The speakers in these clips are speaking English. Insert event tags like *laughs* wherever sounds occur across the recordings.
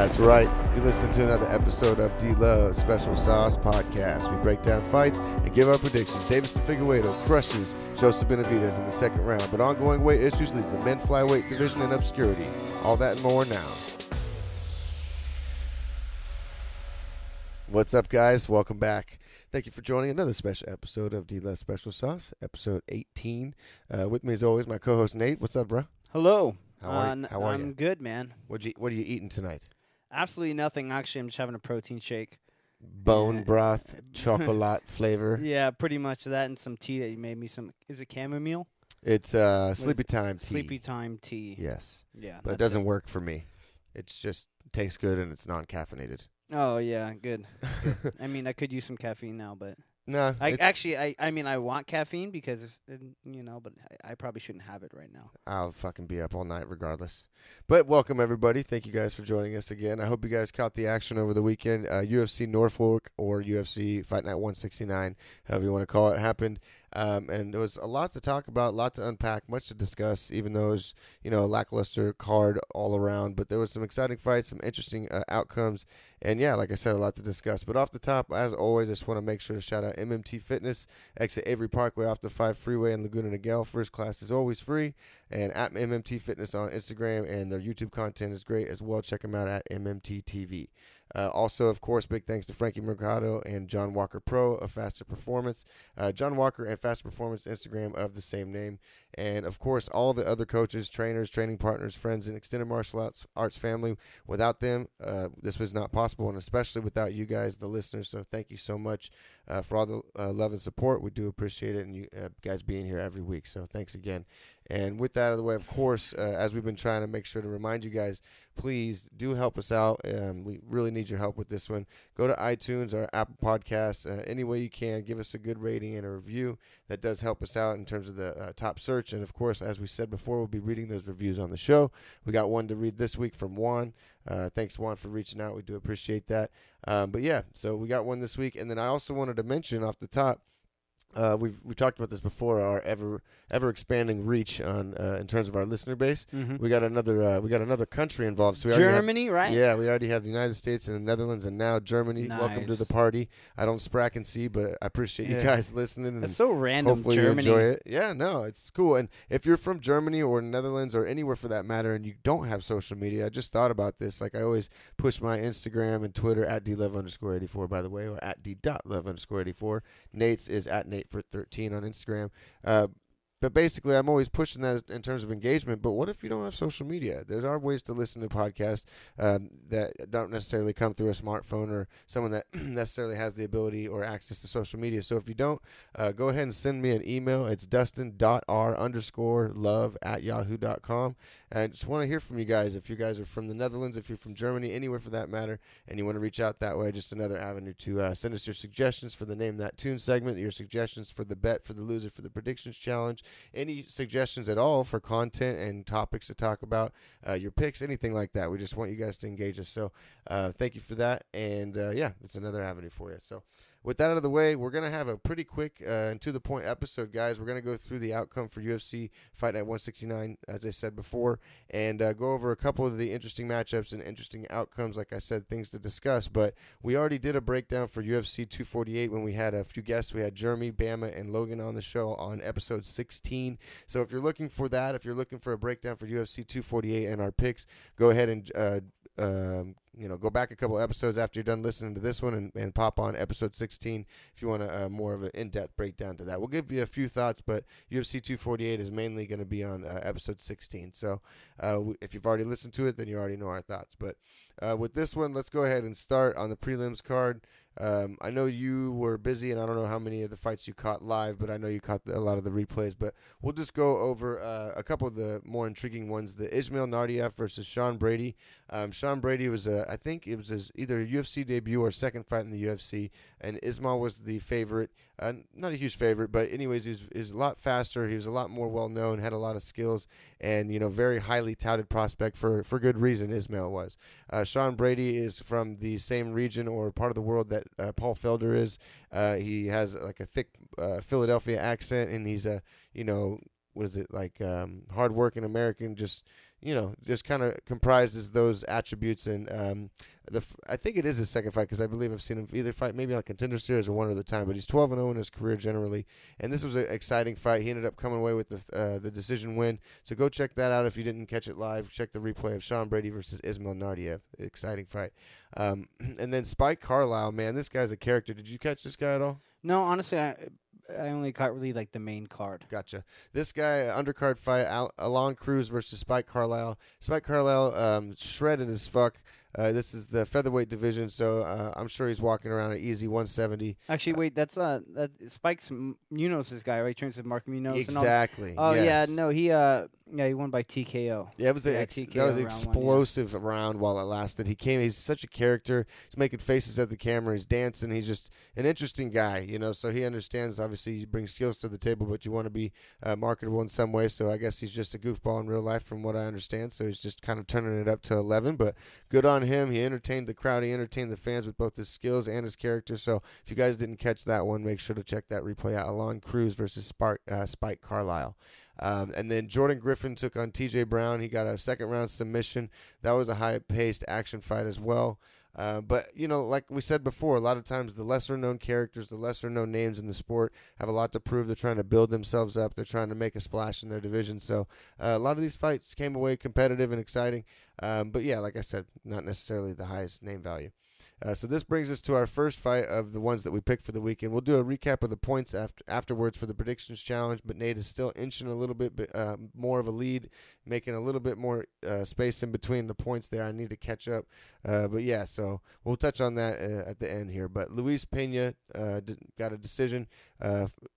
That's right. You listen to another episode of D Love Special Sauce Podcast. We break down fights and give our predictions. Deiveson Figueiredo crushes Joseph Benavidez in the second round, but ongoing weight issues leaves the men flyweight division in obscurity. All that and more now. What's up, guys? Welcome back. Thank you for joining another special episode of D Love Special Sauce, episode 18. Uh, with me, as always, my co-host Nate. What's up, bro? Hello. How are, Uh, you? How are I'm you? good, man. What you What are you eating tonight? Absolutely nothing. Actually, I'm just having a protein shake. Bone broth, *laughs* chocolate flavor. Yeah, pretty much that and some tea that you made me. Some is it chamomile? It's uh, sleepy time tea. Sleepy time tea. Yes, Yeah, but it that's doesn't work for me. It's just tastes good and it's non-caffeinated. Oh yeah, good. good. *laughs* I mean, I could use some caffeine now, but no, I actually, I, I mean, I want caffeine because you know, but I, I probably shouldn't have it right now. I'll fucking be up all night regardless. But welcome everybody. Thank you guys for joining us again. I hope you guys caught the action over the weekend. Uh, UFC Norfolk or UFC Fight Night 169, however you want to call it, happened. Um, and there was a lot to talk about, a lot to unpack, much to discuss. Even though it was, you know, a lackluster card all around, but there was some exciting fights, some interesting uh, outcomes, and yeah, like I said, a lot to discuss. But off the top, as always, I just want to make sure to shout out MMT Fitness, exit Avery Parkway off the Five Freeway in Laguna Niguel. First class is always free, and at MMT Fitness on Instagram, and their YouTube content is great as well. Check them out at MMT TV. Uh, also, of course, big thanks to Frankie Mercado and John Walker Pro of Faster Performance. Uh, John Walker and Faster Performance Instagram of the same name. And of course, all the other coaches, trainers, training partners, friends, and extended martial arts, family. Without them, uh, this was not possible, and especially without you guys, the listeners. So thank you so much uh, for all the uh, love and support. We do appreciate it, and you uh, guys being here every week. So thanks again. And with that out of the way, of course, uh, as we've been trying to make sure to remind you guys, please do help us out. Um, we really need your help with this one. Go to iTunes or Apple Podcasts, uh, any way you can. Give us a good rating and a review. That does help us out in terms of the top search. And of course, as we said before, we'll be reading those reviews on the show. We got one to read this week from Juan. Uh, thanks, Juan, for reaching out. We do appreciate that. Um, but yeah, so we got one this week. And then I also wanted to mention off the top, uh, we've we talked about this before. Our ever ever expanding reach on uh, in terms of our listener base. Mm-hmm. We got another uh, we got another country involved. So we already have- Germany, right? yeah, we already have the United States and the Netherlands, and now Germany. Welcome to the party. I don't sprack and see, but I appreciate you guys *laughs* listening. That's so random. hopefully Germany. you enjoy it. Yeah, no, it's cool. And if you're from Germany or Netherlands or anywhere for that matter, and you don't have social media, I just thought about this. Like I always push my Instagram and Twitter at dlove underscore eighty four, by the way, or at d dot love underscore eighty four. Nate's is at nate for thirteen on Instagram. Uh, but basically, I'm always pushing that in terms of engagement. But what if you don't have social media? There are ways to listen to podcasts um, that don't necessarily come through a smartphone or someone that *clears throat* necessarily has the ability or access to social media. So if you don't, uh, go ahead and send me an email. It's dustin.r underscore love at yahoo.com. And I just want to hear from you guys. If you guys are from the Netherlands, if you're from Germany, anywhere for that matter, and you want to reach out that way, just another avenue to uh, send us your suggestions for the Name That Tune segment, your suggestions for the bet, for the loser, for the predictions challenge, any suggestions at all for content and topics to talk about, uh, your picks, anything like that. We just want you guys to engage us. So uh, thank you for that. And uh, yeah, it's another avenue for you. So with that out of the way, we're going to have a pretty quick uh, and to the point episode, guys. We're going to go through the outcome for UFC Fight Night 169, as I said before, and uh, go over a couple of the interesting matchups and interesting outcomes. Like I said, things to discuss. But we already did a breakdown for UFC 248 when we had a few guests. We had Jeremy, Bama, and Logan on the show on episode 16. So if you're looking for that, if you're looking for a breakdown for UFC 248 and our picks, go ahead and uh, um, you know, go back a couple episodes after you're done listening to this one and, and pop on episode 16 if you want a, more of an in-depth breakdown to that. We'll give you a few thoughts, but UFC 248 is mainly going to be on uh, episode 16. So uh, if you've already listened to it, then you already know our thoughts. But uh, with this one, let's go ahead and start on the prelims card. Um, I know you were busy, and I don't know how many of the fights you caught live, but I know you caught the, a lot of the replays. But we'll just go over uh, a couple of the more intriguing ones. The Ismail Naurdiev versus Sean Brady. Um, Sean Brady was, uh, I think it was his either UFC debut or second fight in the UFC, and Ismail was the favorite. Uh, not a huge favorite, but anyways, he was, he was a lot faster. He was a lot more well known, had a lot of skills, and you know, very highly touted prospect for for good reason. Ismail was. Uh, Sean Brady is from the same region or part of the world that uh, Paul Felder is. Uh, he has like a thick uh, Philadelphia accent, and he's a you know what is it like um, hardworking American, just you know, just kind of comprises those attributes. And um, the I think it is his second fight because I believe I've seen him either fight maybe on contender series or one other time. But he's 12 and 0 in his career generally, and this was an exciting fight. He ended up coming away with the uh, the decision win. So go check that out if you didn't catch it live. Check the replay of Sean Brady versus Ismail Naurdiev. Exciting fight. Um, *clears throat* and then Spike Carlyle, man, this guy's a character. Did you catch this guy at all? No, honestly, I I only caught really like the main card. Gotcha. This guy, undercard fight, Al- Aalon Cruz versus Spike Carlyle. Spike Carlyle, um, shredded as fuck. Uh, this is the featherweight division, so uh, I'm sure he's walking around an easy 170. Actually, wait, that's uh, that Spike's Munoz' guy, right? Trains with Mark Munoz. And all. Exactly. Oh yes. yeah, no, he uh, yeah, he won by TKO. Yeah, it was a, Yeah, ex- TKO that was an round one, yeah. explosive round while it lasted. He came. He's such a character. He's making faces at the camera. He's dancing. He's just an interesting guy, you know. So he understands. Obviously, you bring skills to the table, but you want to be uh, marketable in some way. So I guess he's just a goofball in real life, from what I understand. So he's just kind of turning it up to eleven. But good on him. He entertained the crowd. He entertained the fans with both his skills and his character. So if you guys didn't catch that one, make sure to check that replay out. Aalon Cruz versus Spark, uh, Spike Carlyle. Um, and then Jordan Griffin took on TJ Brown. He got a second round submission. That was a high paced action fight as well. Uh, but, you know, like we said before, a lot of times the lesser known characters, the lesser known names in the sport have a lot to prove. They're trying to build themselves up, they're trying to make a splash in their division. So uh, a lot of these fights came away competitive and exciting. Um, but yeah, like I said, not necessarily the highest name value. Uh, so this brings us to our first fight of the ones that we picked for the weekend. We'll do a recap of the points after afterwards for the predictions challenge. But Nate is still inching a little bit uh, more of a lead, making a little bit more uh, space in between the points there. I need to catch up. Uh, but yeah, so we'll touch on that uh, at the end here. But Luis Pena uh, got a decision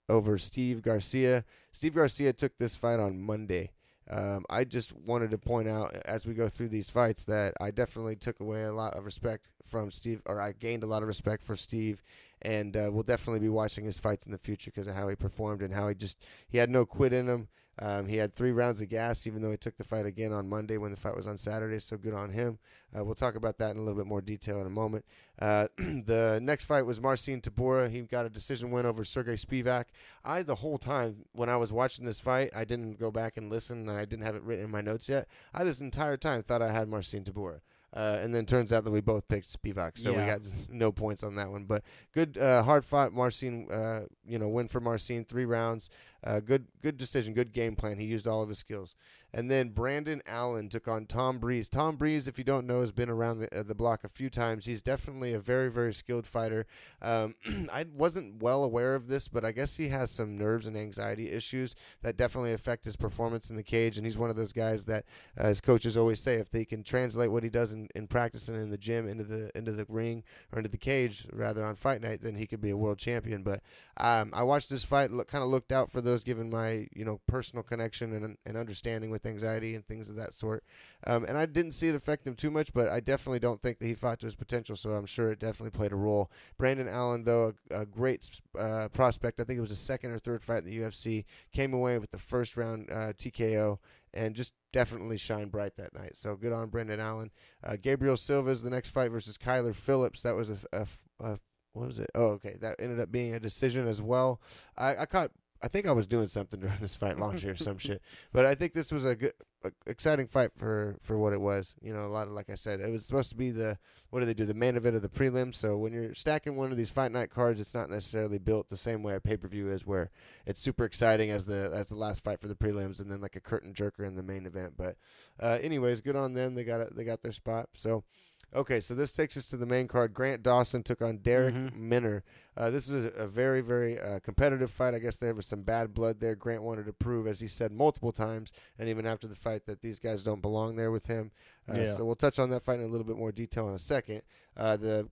over Steve Garcia. Steve Garcia took this fight on Monday. Um, I just wanted to point out as we go through these fights that I definitely took away a lot of respect from Steve, or I gained a lot of respect for Steve, and uh, we'll definitely be watching his fights in the future because of how he performed and how he just he had no quit in him. Um, he had three rounds of gas, even though he took the fight again on Monday when the fight was on Saturday. So good on him. Uh, we'll talk about that in a little bit more detail in a moment. Uh, *clears throat* the next fight was Marcin Tybura. He got a decision win over Sergey Spivak. I, the whole time when I was watching this fight, I didn't go back and listen, and I didn't have it written in my notes yet. I, this entire time, thought I had Marcin Tybura. Uh, and then turns out that we both picked Spivak, so we Yeah. got *laughs* no points on that one. But good, uh, hard fought Marcin. Uh, you know, win for Marcin, three rounds. Uh, good, good decision, good game plan. He used all of his skills. And then Brendan Allen took on Tom Breese. Tom Breese, if you don't know, has been around the, uh, the block a few times. He's definitely a very, very skilled fighter. Um, *clears throat* I wasn't well aware of this, but I guess he has some nerves and anxiety issues that definitely affect his performance in the cage. And he's one of those guys that, uh, as coaches always say, if they can translate what he does in, in practice and in the gym into the into the ring or into the cage, rather on fight night, then he could be a world champion. But um, I watched this fight, look, kind of looked out for those, given my you know personal connection and, and understanding with anxiety and things of that sort. Um, and I didn't see it affect him too much, but I definitely don't think that he fought to his potential. So I'm sure it definitely played a role. Brendan Allen, though, a, a great uh, prospect. I think it was his second or third fight in the UFC. Came away with the first round uh, TKO and just definitely shine bright that night. So good on Brendan Allen. Uh, Gabriel Silva's the next fight versus Kyler Phillips. That was a, a, a what was it? Oh, okay. That ended up being a decision as well. I, I caught. I think I was doing something during this fight, *laughs* launching or some shit. But I think this was a good, a, exciting fight for for what it was. You know, a lot of like I said, it was supposed to be the what do they do? The main event of the prelims. So when you're stacking one of these fight night cards, it's not necessarily built the same way a pay per view is, where it's super exciting as the as the last fight for the prelims, and then like a curtain jerker in the main event. But uh, anyways, good on them. They got it. They got their spot. So. Okay, so this takes us to the main card. Grant Dawson took on Derek Mhm. Minner. Uh, this was a very, very uh, competitive fight. I guess there was some bad blood there. Grant wanted to prove, as he said multiple times, and even after the fight, that these guys don't belong there with him. Uh, Yeah. So we'll touch on that fight in a little bit more detail in a second. Uh, the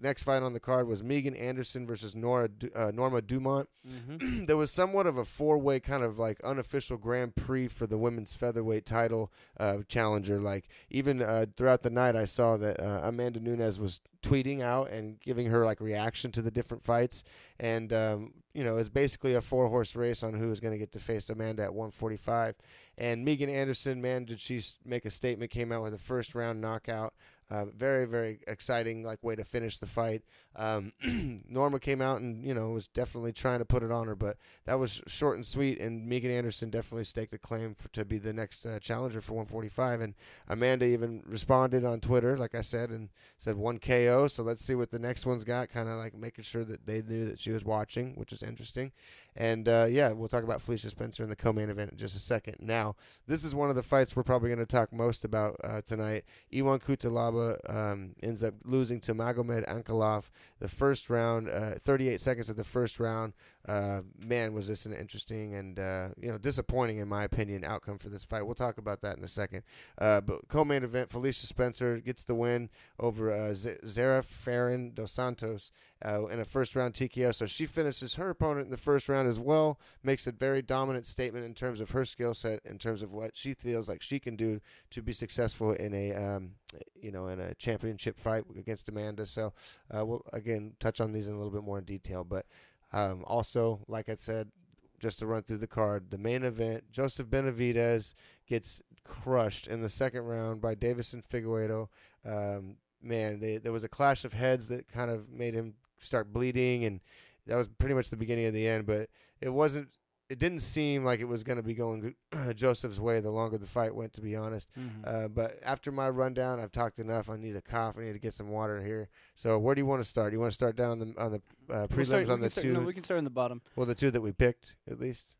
next fight on the card was Megan Anderson versus Nora Du- uh, Norma Dumont. Mm-hmm. *clears throat* there was somewhat of a four-way kind of like unofficial Grand Prix for the women's featherweight title uh, challenger. Like even uh, throughout the night, I saw that uh, Amanda Nunes was tweeting out and giving her like reaction to the different fights, and um, you know it's basically a four-horse race on who is going to get to face Amanda at 145. And Megan Anderson, man, did she make a statement? Came out with a first-round knockout. Uh, very very exciting like way to finish the fight. Um, *clears throat* Norma came out and you know was definitely trying to put it on her, but that was short and sweet. And Megan Anderson definitely staked a claim for, to be the next uh, challenger for 145. And Amanda even responded on Twitter, like I said, and said one KO. So let's see what the next one's got. Kind of like making sure that they knew that she was watching, which is interesting. And uh, yeah, we'll talk about Felicia Spencer in the co-main event in just a second. Now, this is one of the fights we're probably going to talk most about uh, tonight. Ion Cutelaba um, ends up losing to Magomed Ankalaev the first round, uh, 38 seconds of the first round. Uh, man, was this an interesting and uh, you know disappointing, in my opinion, outcome for this fight. We'll talk about that in a second. Uh, but co-main event, Felicia Spencer gets the win over uh, Z- Zarah Fairn dos Santos uh, in a first round TKO. So she finishes her opponent in the first round as well. Makes a very dominant statement in terms of her skill set, in terms of what she feels like she can do to be successful in a um, you know in a championship fight against Amanda. So uh, we'll again touch on these in a little bit more in detail, but. Um, also, like I said, just to run through the card, the main event, Joseph Benavidez gets crushed in the second round by Deiveson Figueiredo. Um, man, they, there was a clash of heads that kind of made him start bleeding, and that was pretty much the beginning of the end. But it wasn't. It didn't seem like it was going to be going *clears throat* Joseph's way the longer the fight went, to be honest. Mhm. Uh, but after my rundown, I've talked enough. I need a cough. I need to get some water here. So where do you want to start? Do You want to start down on the on the uh, We'll prelims start- on the start- two? No, we can start on the bottom. well, the two that we picked at least.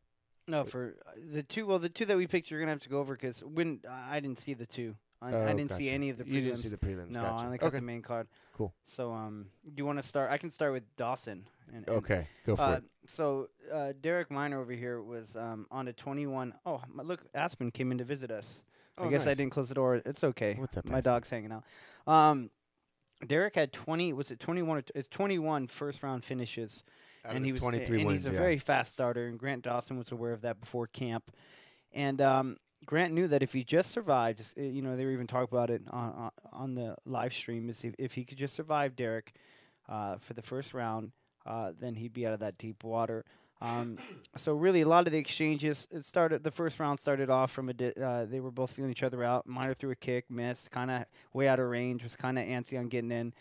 No, for uh, the two. Well, the two that we picked, you're gonna have to go over because when I didn't see the two, I, Oh, I didn't see any of the. Prelims. You didn't see the prelims. No, gotcha. I only got okay. the main card. Cool. So, um, do you want to start? I can start with Dawson. And, and, Okay, go for Uh, it. so uh, Derek Minner over here was um, on to 21. Oh, my, look, Aspen came in to visit us. I Oh, guess I didn't close the door. It's okay. What's up, My Aspen? dog's hanging out. Um, Derek had 20. Was it 21? Or t- it's 21 first round finishes Out and he was 23 and wins. he's a yeah. very fast starter. And Grant Dawson was aware of that before camp, and um, Grant knew that if he just survived, uh, you know, they were even talking about it on on, the live stream. Is if, if he could just survive Derek uh, for the first round, uh, then he'd be out of that deep water. Um, *coughs* so really, a lot of the exchanges it started. The first round started off from a. Di- uh, they were both feeling each other out. Minner threw a kick, missed, kind of way out of range. Was kind of antsy on getting in,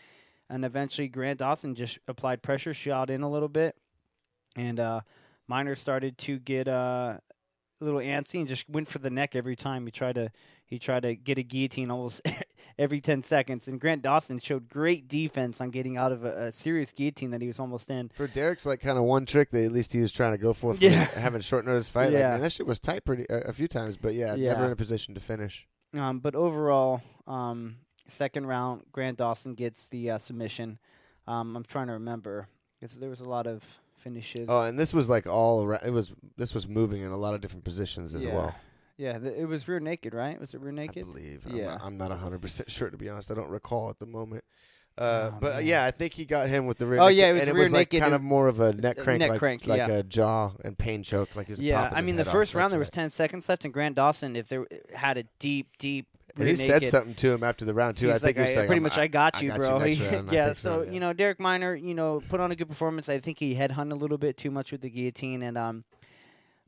and eventually Grant Dawson just applied pressure, shot in a little bit, and uh, Minner started to get uh, little antsy and just went for the neck every time he tried to. He tried to get a guillotine almost *laughs* every ten seconds, and Grant Dawson showed great defense on getting out of a, a serious guillotine that he was almost in. For Derek's like kind of one trick that at least he was trying to go for for Yeah. *laughs* having a short notice fight. Like, Yeah. man, that shit was tight pretty uh, a few times, but yeah, Yeah. never in a position to finish. Um, but overall, um, second round, Grant Dawson gets the uh, submission. Um, I'm trying to remember because there was a lot of finishes. Oh, and this was like all around. It was this was moving in a lot of different positions as yeah. well. Yeah, th- it was rear naked, right? Was it rear naked? I believe. Yeah. I'm not, I'm not 100% sure, to be honest. I don't recall at the moment. Uh, Oh, but man. yeah, I think he got him with the rear Oh, naked, yeah, it was and it was like kind of more of a neck crank, neck like, crank, like yeah. a jaw and pain choke, like he was Yeah, I mean the head off. first round there was ten seconds left, and Grant Dawson, if there had a deep, deep. He said something to him after the round too. I think like, he was I, like, pretty much, I, I got I you, got you bro. round, *laughs* yeah, so, so yeah. you know, Derek Minner, you know, put on a good performance. I think he headhunted a little bit too much with the guillotine, and um,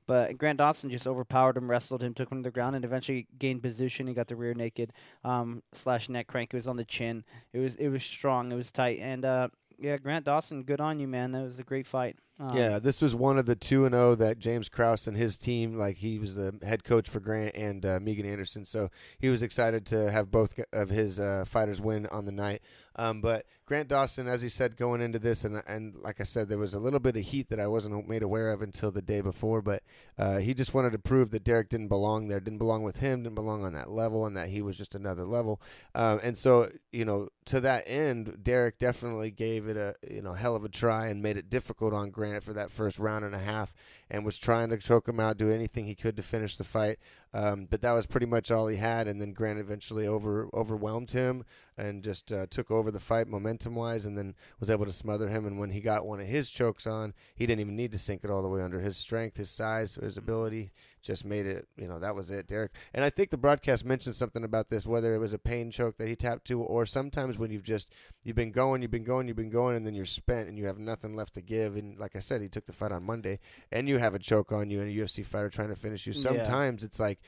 but Grant Dawson just overpowered him, wrestled him, took him to the ground, and eventually gained position. He got the rear naked um slash neck crank. It was on the chin. It was it was strong. It was tight, and uh, yeah, Grant Dawson, good on you, man. That was a great fight. Um, Yeah, this was one of the two and zero that James Krause and his team, like he was the head coach for Grant and uh, Megan Anderson, so he was excited to have both of his uh, fighters win on the night. Um, but Grant Dawson, as he said, going into this, and and like I said, there was a little bit of heat that I wasn't made aware of until the day before. But uh, he just wanted to prove that Derek didn't belong there, didn't belong with him, didn't belong on that level, and that he was just another level. Um, and so, you know, to that end, Derek definitely gave it a you know hell of a try and made it difficult on Grant for that first round and a half, and was trying to choke him out, do anything he could to finish the fight. Um, but that was pretty much all he had, and then Grant eventually over overwhelmed him and just uh, took over the fight momentum wise, and then was able to smother him. And when he got one of his chokes on, he didn't even need to sink it all the way under. His strength, his size, his ability just made it. You know that was it, Derek. And I think the broadcast mentioned something about this, whether it was a pain choke that he tapped to, or sometimes when you've just you've been going, you've been going, you've been going, and then you're spent and you have nothing left to give. And like I said, he took the fight on Monday, and you have a choke on you and a UFC fighter trying to finish you. Yeah. Sometimes it's like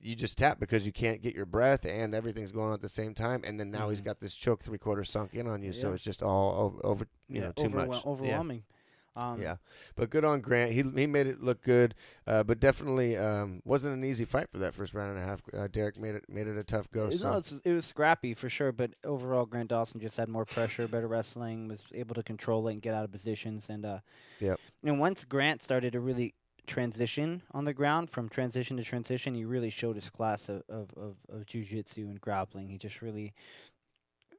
you just tap because you can't get your breath and everything's going on at the same time. And then now he's Mhm. got this choke three quarters sunk in on you, so it's just all over, over you know, too overwhel- much. Yeah. Um, Yeah, but good on Grant. He he made it look good, uh, but definitely um, wasn't an easy fight for that first round and a half. Uh, Derek made it made it a tough go. It, So. no, it was scrappy for sure, but overall, Grant Dawson just had more pressure, better wrestling, was able to control it and get out of positions. And uh, Yep. And once Grant started to really transition on the ground, from transition to transition, he really showed his class of of, of, of jujitsu and grappling. He just really,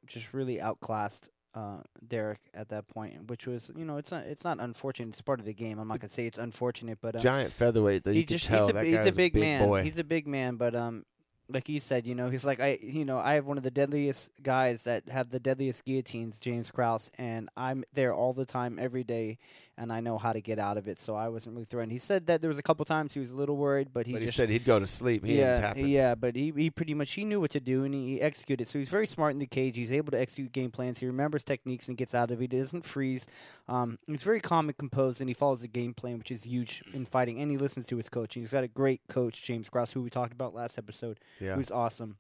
just really outclassed. Uh, Derek at that point, which was, you know, it's not, it's not unfortunate. It's part of the game. I'm not gonna say it's unfortunate, but um, Giant featherweight though. he You can just tell he's a, that he's a big, man. boy. He's a big man, but um, like he said, you know, he's like I, you know, I have one of the deadliest guys that have the deadliest guillotines, James Krause, and I'm there all the time, every day, and I know how to get out of it. So I wasn't really threatened. He said that there was a couple times he was a little worried, but he but he just said he'd go to sleep. He yeah, didn't tap it. yeah, but he, he pretty much he knew what to do and he executed. So he's very smart in the cage. He's able to execute game plans. He remembers techniques and gets out of it. He doesn't freeze. Um, he's very calm and composed, and he follows the game plan, which is huge in fighting. And he listens to his coach. He's got a great coach, James Krause, who we talked about last episode, Yeah. who's awesome.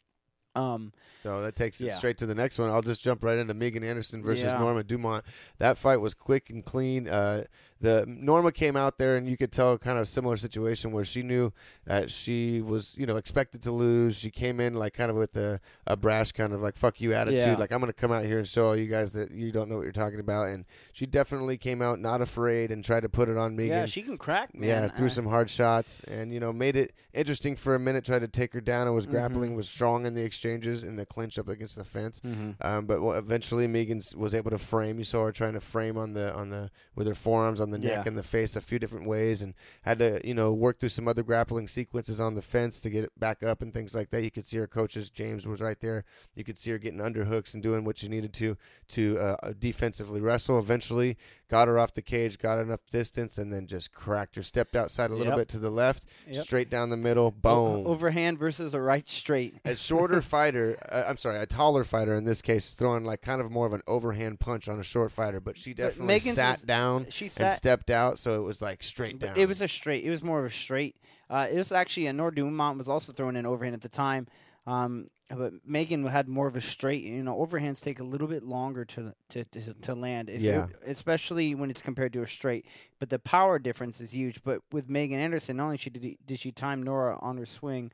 Um, So that takes it straight to the next one. I'll just jump right into Megan Anderson versus Yeah. Norma Dumont. That fight was quick and clean. Uh, the Norma came out there, and you could tell kind of similar situation where she knew that she was, you know, expected to lose. She came in like kind of with a, a brash kind of like "fuck you" attitude, Yeah. like I'm going to come out here and show all you guys that you don't know what you're talking about. And she definitely came out not afraid and tried to put it on Megan. yeah, she can crack. Man. Yeah, threw I- some hard shots and you know made it interesting for a minute. Tried to take her down and was grappling, Mhm. was strong in the exchanges in the clinch up against the fence. Mhm. Um, but eventually Megan was able to frame. You saw her trying to frame on the on the with her forearms on the neck Yeah. and the face a few different ways, and had to you know work through some other grappling sequences on the fence to get it back up and things like that. You could see her coaches. James was right there. You could see her getting underhooks and doing what she needed to to uh, defensively wrestle. Eventually got her off the cage, got enough distance, and then just cracked her. Stepped outside a little Yep. bit to the left, Yep. straight down the middle, O- boom. overhand versus a right straight. a shorter *laughs* fighter, uh, I'm sorry, a taller fighter in this case, throwing like kind of more of an overhand punch on a short fighter, but she definitely sat was- down She and sat. Stepped out, so it was like straight down. It was a straight. It was more of a straight. Uh, it was actually a Nor Dumont was also throwing an overhand at the time. Um, but Megan had more of a straight. You know, overhands take a little bit longer to to to, to land. If Yeah. it- especially when it's compared to a straight. But the power difference is huge. But with Megan Anderson, not only she did did she time Nora on her swing,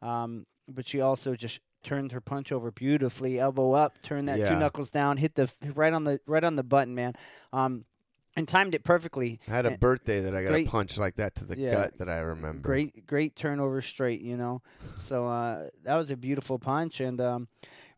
um, but she also just turned her punch over beautifully, elbow up, turned that Yeah. two knuckles down, hit the right on the right on the button, man. Um, and timed it perfectly. I had a and- birthday that I got great- a punch like that to the Yeah. gut that I remember. Great, great turnover straight. You know, so uh, that was a beautiful punch, and um,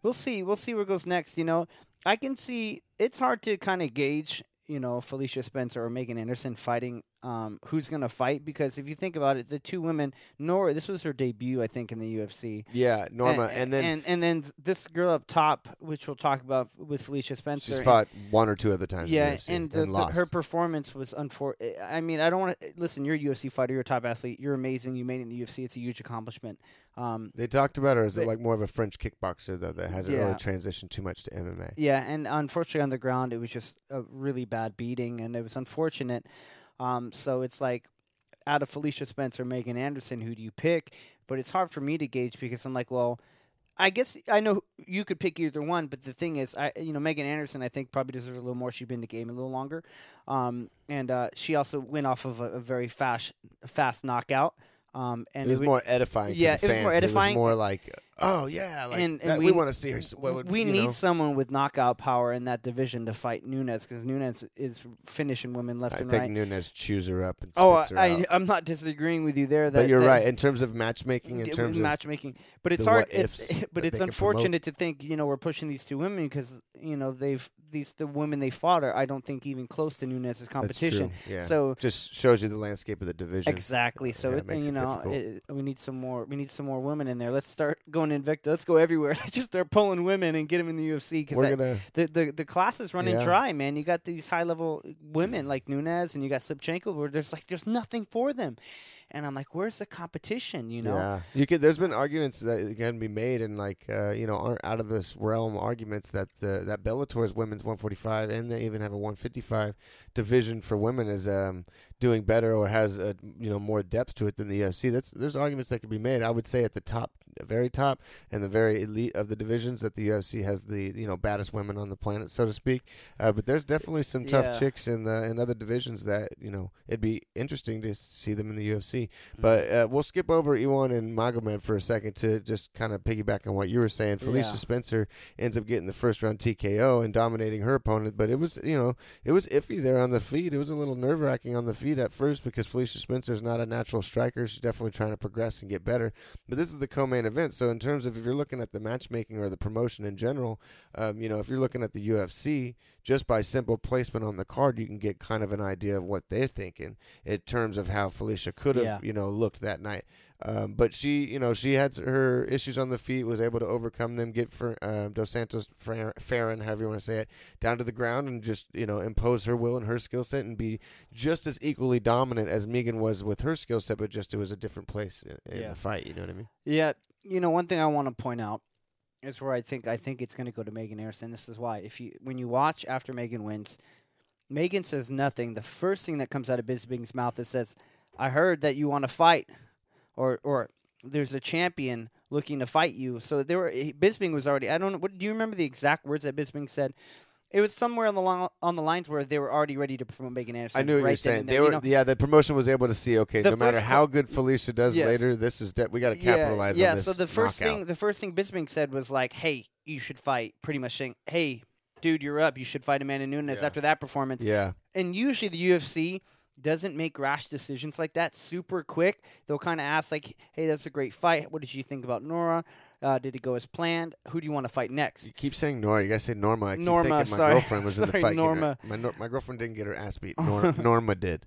we'll see. We'll see where goes next. You know, I can see it's hard to kind of gauge. You know, Felicia Spencer or Megan Anderson fighting. Um, who's gonna fight? Because if you think about it, the two women. Nora, this was her debut, I think, in the UFC. Yeah, Norma, and, then and and then this girl up top, which we'll talk about with Felicia Spencer. she's and- fought one or two other times. in yeah, the UFC and, the, the- her performance was unfortunate. I mean, I don't want to listen. You're a UFC fighter. You're a top athlete. You're amazing. You made it in the UFC. It's a huge accomplishment. Um, they talked about her as but- like more of a French kickboxer though that hasn't Yeah. really transitioned too much to MMA. yeah, and unfortunately on the ground, it was just a really bad beating, and it was unfortunate. Um, so it's like, out of Felicia Spencer, Megan Anderson, who do you pick? But it's hard for me to gauge because I'm like, well. I guess I know you could pick either one, but the thing is, I you know Megan Anderson, I think probably deserves a little more. She's been in the game a little longer, um, and uh, she also went off of a, a very fast fast knockout. Um, and it was wa- more edifying yeah, to it the was more fans. edifying. It was more like, oh yeah, like And- and that- we, we- want to see her. What would, we need know. someone with knockout power in that division to fight Nunes because Nunes is finishing women left I and think right. Nunes chews her up and Oh, spits her I. I'm not disagreeing with you there. That, but you're that- right in terms of matchmaking. In terms of matchmaking, but it's hard. It's *laughs* but it's they can promote. unfortunate to think you know we're pushing these two women because you know they've these the women they fought are I don't think even close to Nunes' that's competition. true. Yeah. So just shows you the landscape of the division. Exactly. So Yeah, it you it know, it, we need some more. We need some more women in there. Let's start going to Invicta. Let's go everywhere. *laughs* Let's just start pulling women and get them in the UFC We're because gonna the, the the class is running Yeah. dry, man. You got these high level women like Nunes and you got Shevchenko where there's like there's nothing for them. and I'm like, where's the competition? You know? Yeah, you could. There's been arguments that can be made, and like uh, you know, aren't out of this realm arguments that the that Bellator's women's 145 and they even have a 155 division for women is um, doing better or has a, you know more depth to it than the UFC. That's there's arguments that could be made. I would say at the top, very top, and the very elite of the divisions that the UFC has the you know baddest women on the planet, so to speak. Uh, but there's definitely some tough Yeah. chicks in the in other divisions that you know it'd be interesting to see them in the UFC. Mm-hmm. But uh, we'll skip over Iwan and Magomed for a second to just kind of piggyback on what you were saying. Felicia Yeah. Spencer ends up getting the first round TKO and dominating her opponent, but it was you know it was iffy there on the feet. It was a little nerve wracking on the feet at first because Felicia Spencer is not a natural striker. She's definitely trying to progress and get better. But this is the co-main event, so in terms of if you're looking at the matchmaking or the promotion in general, um, you know if you're looking at the UFC, just by simple placement on the card, you can get kind of an idea of what they're thinking in terms of how Felicia could have, Yeah. you know, looked that night. Um, but she, you know, she had her issues on the feet, was able to overcome them, get for, um, Dos Santos Fairn, however you want to say it, down to the ground and just, you know, impose her will and her skill set and be just as equally dominant as Megan was with her skill set, but just it was a different place in, Yeah. the fight. You know what I mean? Yeah, you know, one thing I want to point out is where I think I think it's going to go to Megan Anderson. This is why. If you when you watch after Megan wins, Megan says nothing. The first thing that comes out of Bisping's mouth is says, "I heard that you want to fight," or or there's a champion looking to fight you. So there were Bisping was already. I don't know. What do you remember the exact words that Bisping said? It was somewhere on the long, on the lines where they were already ready to promote Megan Anderson. I knew what right you're saying. and They were, you know? yeah. The promotion was able to see. Okay, no matter how good Felicia does Yes. later, this is de- we got to capitalize yeah, on this. Yeah, so the first knockout. thing the first thing Bisping said was like, "Hey, you should fight." Pretty much saying, "Hey, dude, you're up. You should fight Amanda Nunes." Yeah. After that performance, yeah, and usually the UFC doesn't make rash decisions like that super quick. They'll kind of ask like, "Hey, that's a great fight. What did you think about Nora? Uh, did it go as planned? Who do you want to fight next?" You keep saying Nora. You gotta say Norma. I keep Norma, thinking my sorry. girlfriend was in the *laughs* Sorry, fight. Norma. My, my girlfriend didn't get her ass beat. *laughs* Nor- Norma did.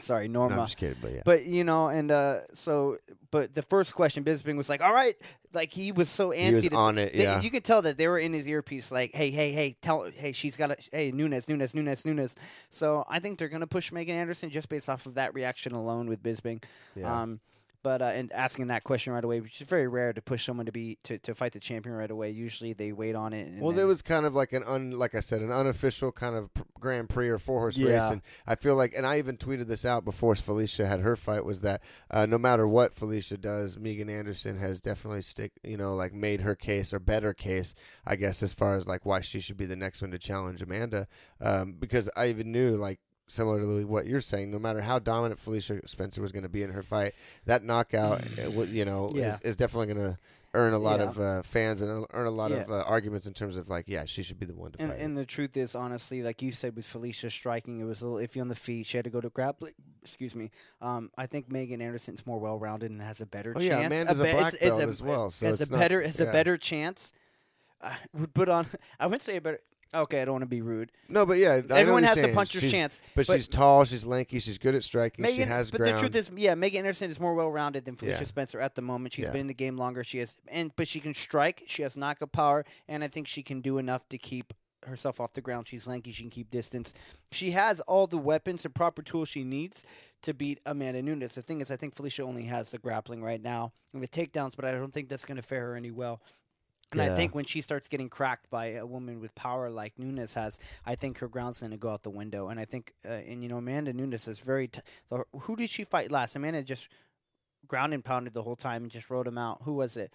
Sorry, No, Norma. I'm just kidding, but yeah. But you know, and uh, so, but the first question, Bisping was like, "All right," like he was so antsy. he was to, on it. they- Yeah. you could tell that they were in his earpiece, like, "Hey, hey, hey, tell, hey, she's got a, hey, Nunes, Nunes, Nunes, Nunes." So I think they're gonna push Megan Anderson just based off of that reaction alone with Bisping. yeah. Um, but uh, and asking that question right away, which is very rare to push someone to be to, to fight the champion right away. Usually they wait on it. And well, there was kind of like an un, like I said, an unofficial kind of Grand Prix or four horse race, and I feel like, and I even tweeted this out before Felicia had her fight, was that uh, no matter what Felicia does, Megan Anderson has definitely stick, you know, like made her case or better case, I guess, as far as like why she should be the next one to challenge Amanda, um, because I even knew like. Similar to what you're saying, no matter how dominant Felicia Spencer was going to be in her fight, that knockout, uh, you know, Yeah. is, is definitely going to earn a lot Yeah. of uh, fans and earn a lot Yeah. of uh, arguments in terms of like, yeah, she should be the one to And, fight. and the truth is, honestly, like you said with Felicia striking, it was a little iffy on the feet. She had to go to grappling. Excuse me. Um, I think Megan Anderson's more well-rounded and has a better oh chance. yeah, Amanda's a, be- black is- is belt a- as well, so has a not- better has a better chance. Uh, *laughs* would put on. I wouldn't say a better. Okay, I don't want to be rude. No, but yeah, I Everyone has a saying. puncher's She's- chance. But, but- she's tall, she's lanky, she's good at striking, she Megan, has but ground. the truth is, yeah, Megan Anderson is more well-rounded than Felicia Yeah. Spencer at the moment. She's Yeah. been in the game longer. She has, and but she can strike. She has knockout power, and I think she can do enough to keep herself off the ground. She's lanky. She can keep distance. She has all the weapons and proper tools she needs to beat Amanda Nunes. The thing is, I think Felicia only has the grappling right now and with takedowns, but I don't think that's going to fare her any well. And I think when she starts getting cracked by a woman with power like Nunes has, I think her ground's going to go out the window. And I think, uh, and you know, Amanda Nunes is very. T- the- who did she fight last? Amanda just ground and pounded the whole time and just rode him out. Who was it?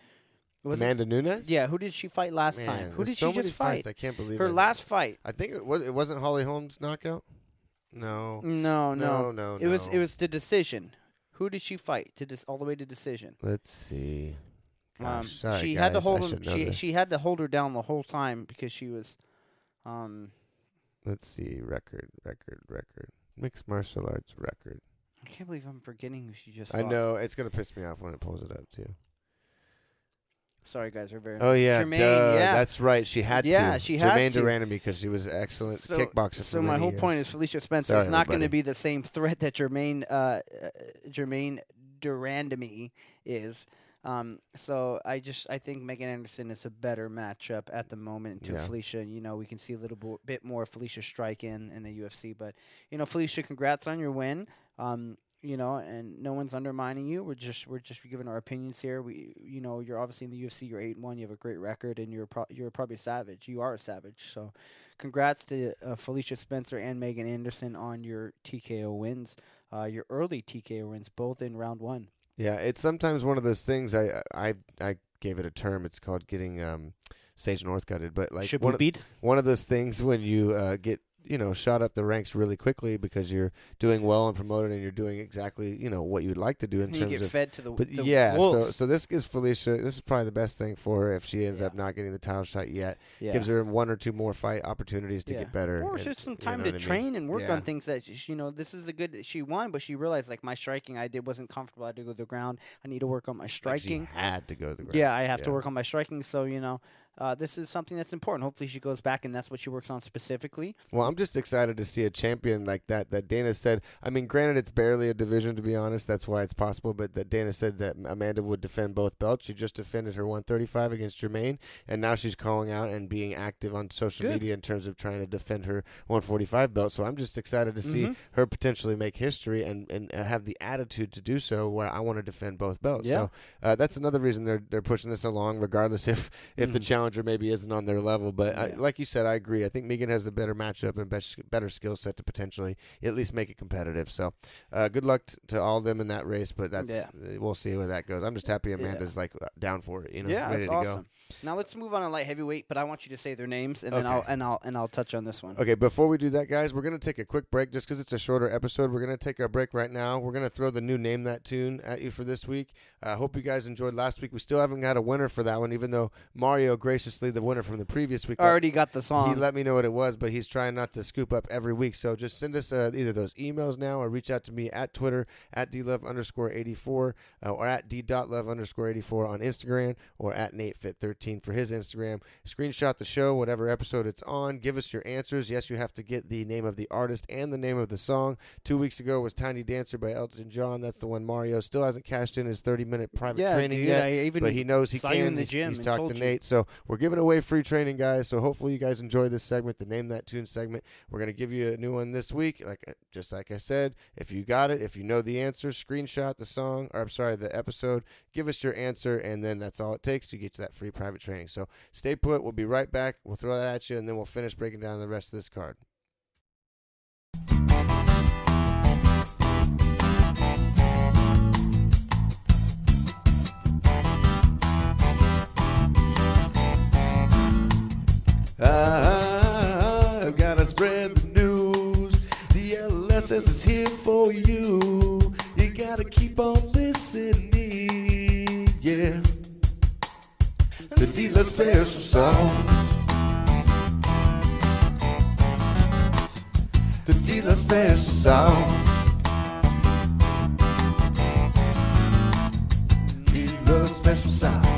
Was it- Amanda Nunes. yeah, who did she fight last Man, time? Who did so she just fight? fights, I can't believe Her it. last fight. I think it was. It wasn't Holly Holmes knockout. No. No, no, No, no, It was it was the decision. Who did she fight to dis- all the way to decision? Let's see. Gosh, Um, sorry, she had to hold him. She this. she had to hold her down the whole time because she was. Um, Let's see. Record, record, record. Mixed martial arts record. I can't believe I'm forgetting who she just. I know it's gonna piss me off when it pulls it up too. Sorry, guys, we're very. Oh yeah, Germaine, yeah. that's right. She had Yeah, to. she had Germaine to. Durand because she was an excellent So- kickboxer. So my whole years. point is Felicia Spencer Sorry, is not going to be the same threat that Germaine uh, uh, Germaine Durand to me is. Um, so I just I think Megan Anderson is a better matchup at the moment to Yeah. Felicia. You know we can see a little bo- bit more Felicia strike in in the UFC, but you know Felicia, congrats on your win. Um, you know, and no one's undermining you. We're just we're just giving our opinions here. We, you know, you're obviously in the UFC. You're eight and one. You have a great record, and you're pro- you're probably a savage. You are a savage. So, congrats to uh, Felicia Spencer and Megan Anderson on your TKO wins. Uh, your early TKO wins, both in round one. Yeah, it's sometimes one of those things. I I I gave it a term. It's called getting um, Sage Northcutted, but like Should one of, beat? one of those things when you uh, get you know shot up the ranks really quickly because you're doing well and promoted and you're doing exactly you know what you would like to do in And you terms get of fed to the, But the yeah, so wolves. so this gives Felicia. This is probably the best thing for her if she ends Yeah. up not getting the title shot yet. yeah. Gives her one or two more fight opportunities to Yeah. get better. Or just some you time know to what I mean? train and work on things that you know. This is a good. She won, but she realized like my striking I did wasn't comfortable. I had to go to the ground. I need to work on my Like, she striking. had to go to the ground. Yeah, I have to work on my striking. So you know, uh, this is something that's important. Hopefully, she goes back and that's what she works on specifically. Well, I'm just excited to see a champion like that. That Dana said. I mean, granted, it's barely a division to be honest. That's why it's possible. But that Dana said that Amanda would defend both belts. She just defended her 135 against Germaine, and now she's calling out and being active on social Good. media in terms of trying to defend her 145 belt. So I'm just excited to see Mhm. her potentially make history and and uh, have the attitude to do so. Where I want to defend both belts. Yeah. So uh, that's another reason they're they're pushing this along, regardless if if the Mhm. Challenger maybe isn't on their level. But I, like you said, I agree. I think Megan has a better matchup and best, better skill set to potentially at least make it competitive. So, uh, good luck t- to all of them in that race. But that's Yeah. uh, we'll see where that goes. I'm just happy Yeah. Amanda's like uh, down for it. You know, yeah, ready that's to awesome. Now let's move on to light heavyweight, but I want you to say their names and then I'll and I'll and I'll touch on this one. Okay, before we do that, guys, we're gonna take a quick break just because it's a shorter episode. We're gonna take our break right now. We're gonna throw the new name that tune at you for this week. I hope you guys enjoyed last week. We still haven't got a winner for that one, even though Mario graciously the winner from the previous week. Already got the song. He let me know what it was, but he's trying not to scoop up every week. So just send us uh, either those emails now or reach out to me at Twitter at dlove underscore 84 uh, or at d.love underscore 84 on Instagram or at natefit13 for his Instagram. Screenshot the show, whatever episode it's on. Give us your answers. Yes, you have to get the name of the artist and the name of the song. Two weeks ago was Tiny Dancer by Elton John. That's the one Mario still hasn't cashed in his 30 minute private yeah, training dude, yet but he knows he can. he's, he's talked to you. Nate, so we're giving away free training, guys. So hopefully you guys enjoy this segment, the name that tune segment. We're gonna give you a new one this week, like uh, just like I said. If you got it, if you know the answer, screenshot the song, or I'm sorry, the episode. Give us your answer, and then that's all it takes to get you that free private training. So stay put. We'll be right back. We'll throw that at you, and then we'll finish breaking down the rest of this card. I've gotta spread the news. The LSS is here for you. You gotta keep on listening, yeah. The dealer special. The dealer special song. Dealer special song.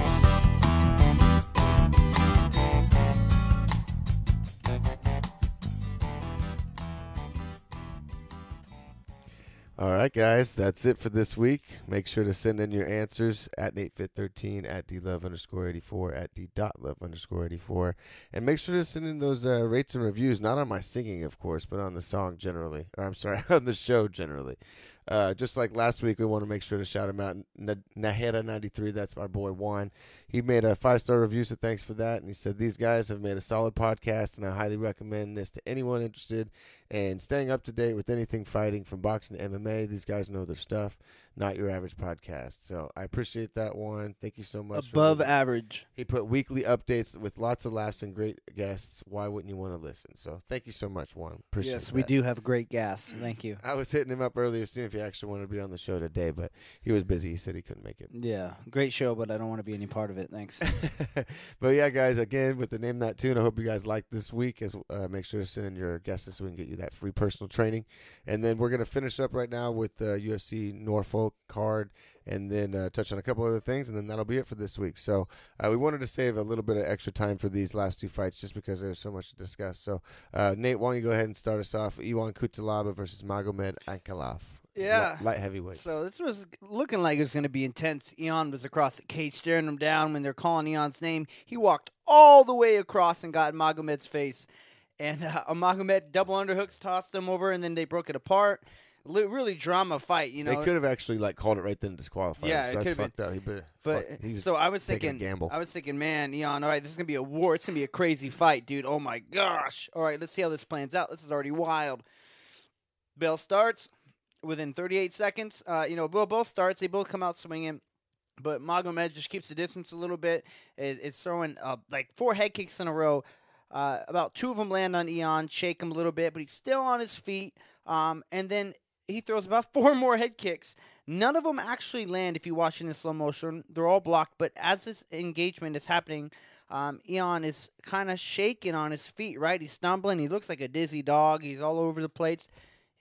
All right, guys, that's it for this week. Make sure to send in your answers at NateFit13, at DLove underscore 84, at D.love underscore 84. And make sure to send in those uh, rates and reviews, not on my singing, of course, but on the song generally. Or I'm sorry, *laughs* on the show generally. Uh, just like last week, we want to make sure to shout him out. N- Naheda93, that's our boy Juan. He made a five star review, so thanks for that. And he said, These guys have made a solid podcast, and I highly recommend this to anyone interested in staying up to date with anything fighting from boxing to MMA. These guys know their stuff, not your average podcast. So I appreciate that one. Thank you so much. above average. he put weekly updates with lots of laughs and great guests. Why wouldn't you want to listen? So thank you so much, Juan. Appreciate yes, we that. do have great guests. Thank you. *laughs* I was hitting him up earlier, seeing if he actually wanted to be on the show today, but he was busy. He said he couldn't make it. Yeah, great show, but I don't want to be any part of it. Thanks. *laughs* but yeah, guys, again with the name that tune, I hope you guys like this week. As uh, make sure to send in your guesses so we can get you that free personal training, and then we're gonna finish up right now with the UFC Norfolk card, and then uh, touch on a couple other things, and then that'll be it for this week. So uh, we wanted to save a little bit of extra time for these last two fights, just because there's so much to discuss. So uh, Nate, why don't you go ahead and start us off? Iwan Cutelaba versus Magomed Ankalaev. Yeah. Light heavyweights. So this was looking like it was going to be intense. Eon was across the cage, staring him down when they're calling Eon's name. He walked all the way across and got in Magomed's face, and uh, Magomed double underhooks tossed him over, and then they broke it apart. Li- really drama fight. You know, they could have actually like called it right then and disqualified. Yeah, so that's could've been. fucked up. He better, But fuck, he so I was thinking, gamble. I was thinking, man, Eon, all right, this is gonna be a war. It's gonna be a crazy fight, dude. Oh my gosh. All right, let's see how this plans out. This is already wild. Bell starts within 38 seconds. Uh, you know, Bill both starts. They both come out swinging. But Magomed just keeps the distance a little bit. Is, is throwing uh, like four head kicks in a row. Uh, about two of them land on Eon, shake him a little bit, but he's still on his feet. Um, and then he throws about *laughs* four more head kicks. None of them actually land if you watch it in slow motion. They're all blocked. But as this engagement is happening, um, Ion is kind of shaking on his feet, right? He's stumbling. He looks like a dizzy dog. He's all over the place.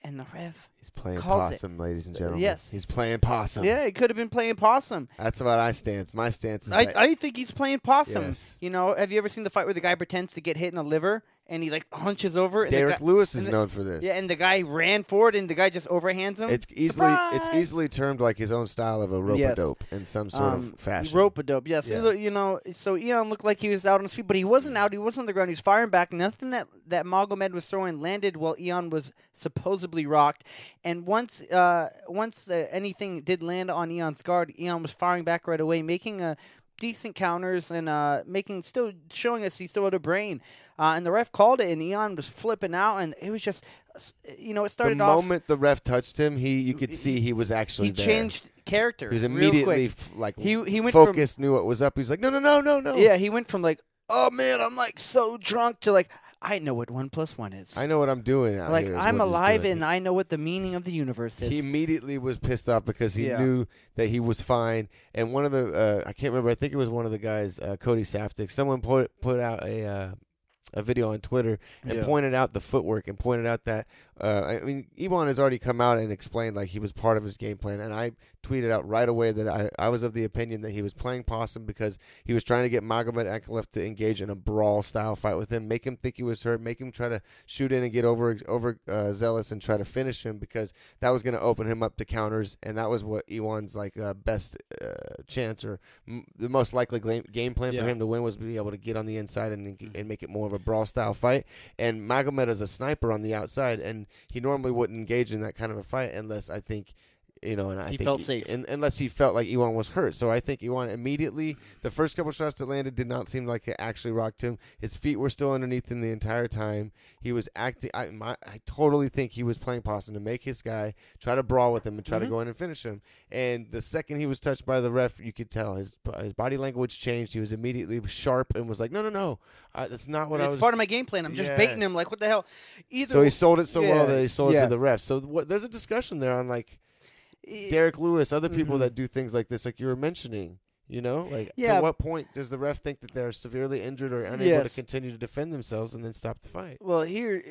And the ref. He's playing calls it. possum, ladies and gentlemen. yes. he's playing possum. Yeah, he could have been playing possum. that's what I stance. My stance is I, that I think he's playing possum. Yes. You know, have you ever seen the fight where the guy pretends to get hit in the liver and he like hunches over? And Derrick guy- Lewis is the- known for this. Yeah, and the guy ran forward and the guy just overhands him. it's easily it's easily termed like his own style of a rope Yes. dope in some sort um, of fashion. Rope a dope, yes. Yeah. You know, so Ion looked like he was out on his feet, but he wasn't out. He wasn't on the ground. He was firing back. Nothing that that Magomed was throwing landed while Ion was supposedly rocked. And once uh, once uh, anything did land on Ion's guard, Ion was firing back right away, making a decent counters and uh, making still showing us he still had a brain. Uh, and the ref called it, and Ion was flipping out, and it was just, you know, it the started off. moment the ref touched him, he you could see he was actually He there. changed character. He was immediately f- like He- he went from- focused, knew what was up. He was like, no, no, no, no, no. Yeah, he went from like, oh man, I'm like so drunk to like, I know what one plus one is. I know what I'm doing. Out like here is I'm what he's alive doing. and I know what the meaning of the universe is. He immediately was pissed off because he Yeah. knew that he was fine. And one of the uh, I can't remember. I think it was one of the guys, uh, Cody Saftik. Someone put put out a uh, a video on Twitter and Yeah. pointed out the footwork and pointed out that uh, I mean Ivan has already come out and explained like he was part of his game plan. And I tweeted out right away that I, I was of the opinion that he was playing possum because he was trying to get Magomed Ankalaev to engage in a brawl style fight with him, make him think he was hurt, make him try to shoot in and get over over uh, zealous and try to finish him because that was going to open him up to counters, and that was what Ion's like uh, best uh, chance or m- the most likely game, game plan Yeah. for him to win was to be able to get on the inside and and make it more of a brawl style fight. And Magomed is a sniper on the outside, and he normally wouldn't engage in that kind of a fight unless I think. You know, and I He think felt safe. un- unless he felt like Ion was hurt. So I think Ion immediately, the first couple shots that landed did not seem like it actually rocked him. His feet were still underneath him the entire time. He was acting. I, my, I totally think he was playing possum to make his guy try to brawl with him and try Mhm. to go in and finish him. And the second he was touched by the ref, you could tell his his body language changed. He was immediately sharp and was like, "No, no, no, uh, that's not what I it's was." part of my game plan. I'm just baiting him. Like what the hell? Either so he sold it so well that he sold it to the ref. So what, there's a discussion there on like Derrick Lewis, other people Mhm. that do things like this, like you were mentioning. You know, like Yeah. to what point does the ref think that they're severely injured or unable Yes. to continue to defend themselves and then stop the fight? Well, here,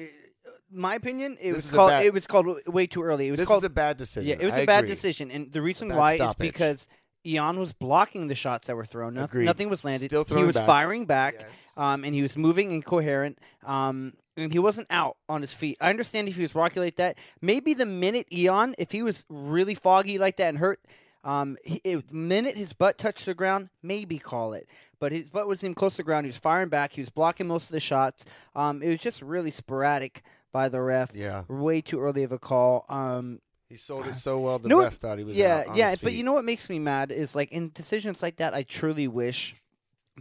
uh, my opinion, it This was called. bad- it was called way too early. It was this called. is a bad decision. yeah, it was a a bad decision, and the reason Bad why is because Ion was blocking the shots that were thrown. No- nothing was landed. Still he was back. firing back. Yes. um, and he was moving incoherent. Um, and he wasn't out on his feet. I understand if he was rocky like that. Maybe the minute Ion, if he was really foggy like that and hurt, um, he, it, the minute his butt touched the ground, maybe call it. But his butt was in close to the ground. He was firing back. He was blocking most of the shots. Um, it was just really sporadic by the ref. Yeah, Way too early of a call. Um, he sold it uh, so well. The know what- ref thought he was yeah, out on yeah. But feet. you know what makes me mad is like in decisions like that, I truly wish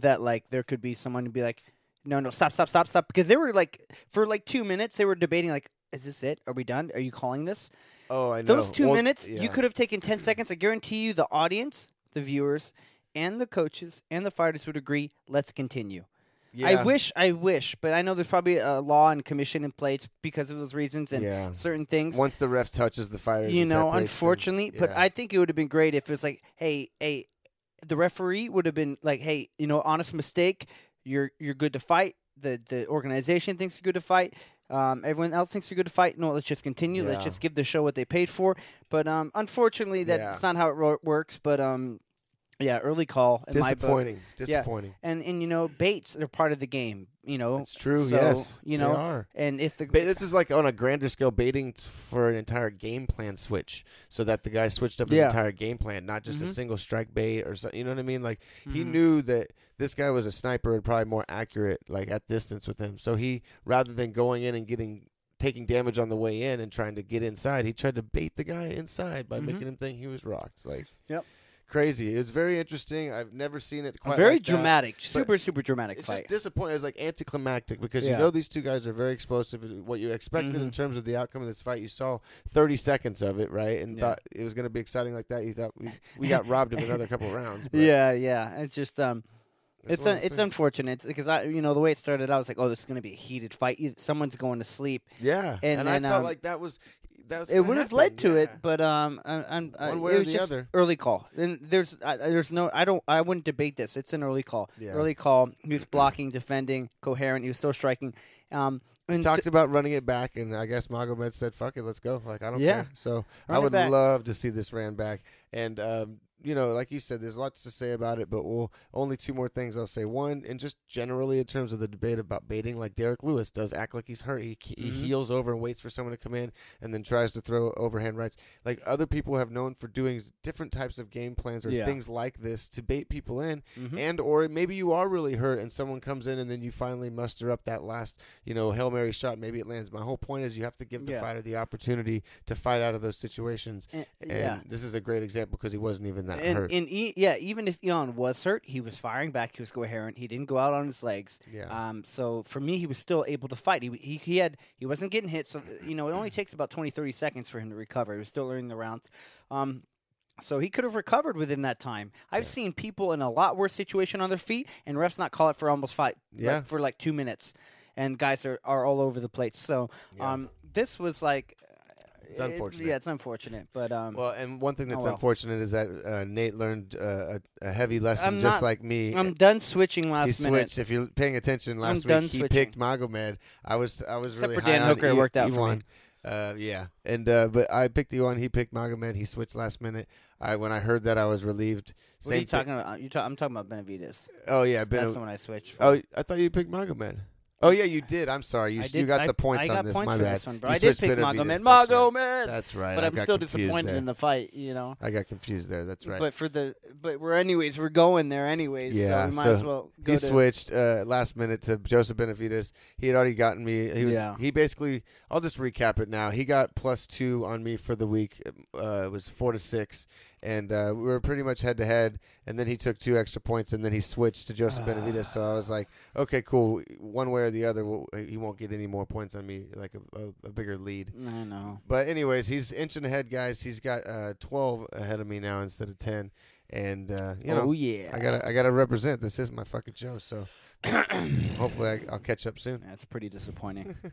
that like there could be someone to be like, no, no, stop, stop, stop, stop, because they were like for like two minutes they were debating like, is this it? Are we done? Are you calling this? oh, I know. Those two Well, minutes, yeah. you could have taken ten seconds. I guarantee you, the audience, the viewers, and the coaches and the fighters would agree. Let's continue. Yeah. I wish, I wish, but I know there's probably a law and commission in place because of those reasons and Yeah. certain things Once the ref touches the fighters, you know, separates them. unfortunately. But Yeah. I think it would have been great if it was like, hey, hey, the referee would have been like, hey, you know, honest mistake. You're you're good to fight. The the organization thinks you're good to fight. Um, everyone else thinks you're good to fight. No, let's just continue. Let's just give the show what they paid for. But um, unfortunately, that's Yeah. not how it ro- works. But um, yeah, early call in my book. disappointing. Disappointing. And and you know, baits they're part of the game. You know, It's true. So, yes, you they know, are. and if the This is like on a grander scale, baiting for an entire game plan switch, so that the guy switched up his Yeah. entire game plan, not just a Mhm. single strike bait or something. you know what I mean. Like he Mhm. knew that this guy was a sniper and probably more accurate, like at distance with him. So he, rather than going in and getting taking damage on the way in and trying to get inside. He tried to bait the guy inside by Mhm. making him think he was rocked. Like, Yep. Crazy. It was very interesting. I've never seen it quite very like that. dramatic, super super dramatic It's fight. just disappointing. It's like anticlimactic because you know these two guys are very explosive. What you expected in Mhm. terms of the outcome of this fight, you saw 30 seconds of it, right? And Yeah. thought it was going to be exciting like that. You thought we, we got robbed of another couple *laughs* rounds. but yeah, yeah. It's just um, that's it's un- it's unfortunate because I you know the way it started, I was like, oh, this is gonna be a heated fight. Someone's going to sleep. yeah, and and, I felt um, like that was that It would have led to it, but um, I, I'm uh, One way it or was the just other. Early call. And there's I, there's no I don't I wouldn't debate this. It's an early call. Yeah. Early call. He was blocking, defending, coherent. He was still striking. Um, and talked about running it back, and I guess Magomed said, "Fuck it, let's go." Like I don't Yeah. care. So I Run it would love to see this ran back. And um, you know, like you said, there's lots to say about it, but we'll only two more things I'll say. One, and just generally in terms of the debate about baiting, like Derrick Lewis does act like he's hurt. He, he Mhm. heels over and waits for someone to come in, and then tries to throw overhand rights. Like other people have known for doing different types of game plans or Yeah. things like this to bait people in Mhm. and or maybe you are really hurt and someone comes in and then you finally muster up that last you know hail mary shot maybe it lands my whole point is you have to give the Yeah. fighter the opportunity to fight out of those situations And- and yeah. this is a great example because he wasn't even that And, hurt and e- yeah, even if Ion was hurt, he was firing back. He was coherent. He didn't go out on his legs. yeah Um, so for me, he was still able to fight. He, he he had he wasn't getting hit. So you know, it only takes about 20, 30 seconds for him to recover. He was still earning the rounds. Um, so he could have recovered within that time. I've Yeah. seen people in a lot worse situation on their feet, and refs not call it for almost five, like, Yeah. for like two minutes, and guys are, are all over the place. So Yeah. um, this was like, It's it- unfortunate. yeah, it's unfortunate, but um, well and one thing that's well. unfortunate is that uh, nate learned uh, a, a heavy lesson I'm just not- like me I'm done switching last. he switched. minute. If you're paying attention, last week done he switching. picked Magomed. I was I was Except really for Dan high on Hooker, it E- worked out for me. Uh, yeah, and uh, but I picked the one. He picked Magomed. He switched last minute. I when I heard that I was relieved. What are you Same talking about? You ta- I'm talking about Benavidez. Oh yeah, been That's the one I switched. For. Oh, I thought you picked Magomed. Oh yeah, you did. I'm sorry. You I you got I- the points I on this. points My bad. this one, I did pick Magomed. that's right. Magomed. That's right. but I I'm got still disappointed there. in the fight, you know. I got confused there. That's right. But for the but we're anyways we're going there anyways. Yeah, so we might so as well go he switched uh, last minute to Joseph Benavidez. He had already gotten me. He was. Yeah. He basically. I'll just recap it now. He got plus two on me for the week. Uh, it was four to six, and uh, we were pretty much head to head. And then he took two extra points, and then he switched to Joseph Benavidez. So I was like, okay, cool. One way or the other, we'll, he won't get any more points on me, like a, a, a bigger lead. I know. But anyways, he's inching ahead, guys. He's got uh, twelve ahead of me now instead of ten, and uh, you know. oh yeah. I gotta, I gotta represent. This is my fucking show, so *coughs* hopefully I, I'll catch up soon. That's pretty disappointing. *laughs*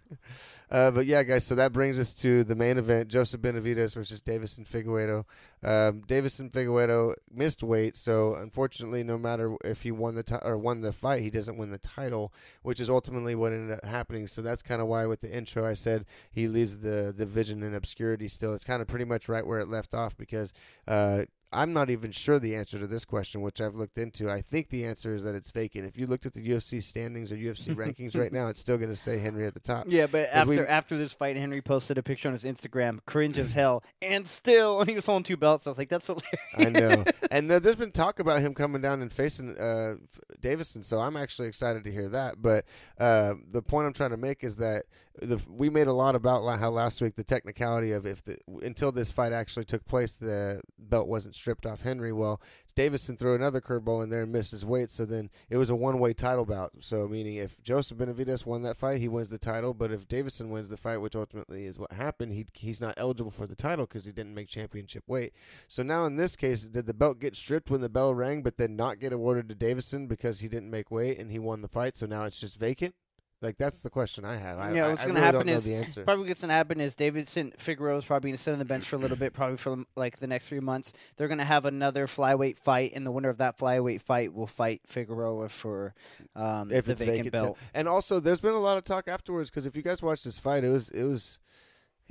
Uh, but yeah, guys. So that brings us to the main event: Joseph Benavidez versus Deiveson Figueiredo. Um, Deiveson Figueiredo missed weight, so unfortunately, no matter if he won the ti- or won the fight, he doesn't win the title, which is ultimately what ended up happening. So that's kind of why, with the intro, I said he leaves the division in obscurity. Still, it's kind of pretty much right where it left off because. Uh, I'm not even sure the answer to this question, which I've looked into. I think the answer is that it's vacant. If you looked at the UFC standings or UFC *laughs* rankings right now, it's still going to say Henry at the top. yeah, but If we- after after this fight, Henry posted a picture on his Instagram, cringe as hell, and still, and he was holding two belts. I was like, that's hilarious. I know. *laughs* And there- there's been talk about him coming down and facing uh, Deiveson, so I'm actually excited to hear that. But uh, the point I'm trying to make is that the, we made a lot about how last week the technicality of if the, until this fight actually took place, the belt wasn't stripped off Henry. Well, Deiveson threw another curveball in there and missed his weight, so then it was a one-way title bout. So meaning if Joseph Benavidez won that fight, he wins the title. But if Deiveson wins the fight, which ultimately is what happened, he he's not eligible for the title because he didn't make championship weight. So now in this case, did the belt get stripped when the bell rang, but then not get awarded to Deiveson because he didn't make weight and he won the fight? So now it's just vacant. Like that's the question I have. I, Yeah, what's gonna really happen is the answer. Probably what's gonna happen is Davidson Figueroa's probably gonna sit on the bench for a little bit, probably for like the next three months. They're gonna have another flyweight fight, and the winner of that flyweight fight will fight Figueroa for um, if the it's vacant, vacant, belt. And also, there's been a lot of talk afterwards because if you guys watched this fight, it was it was,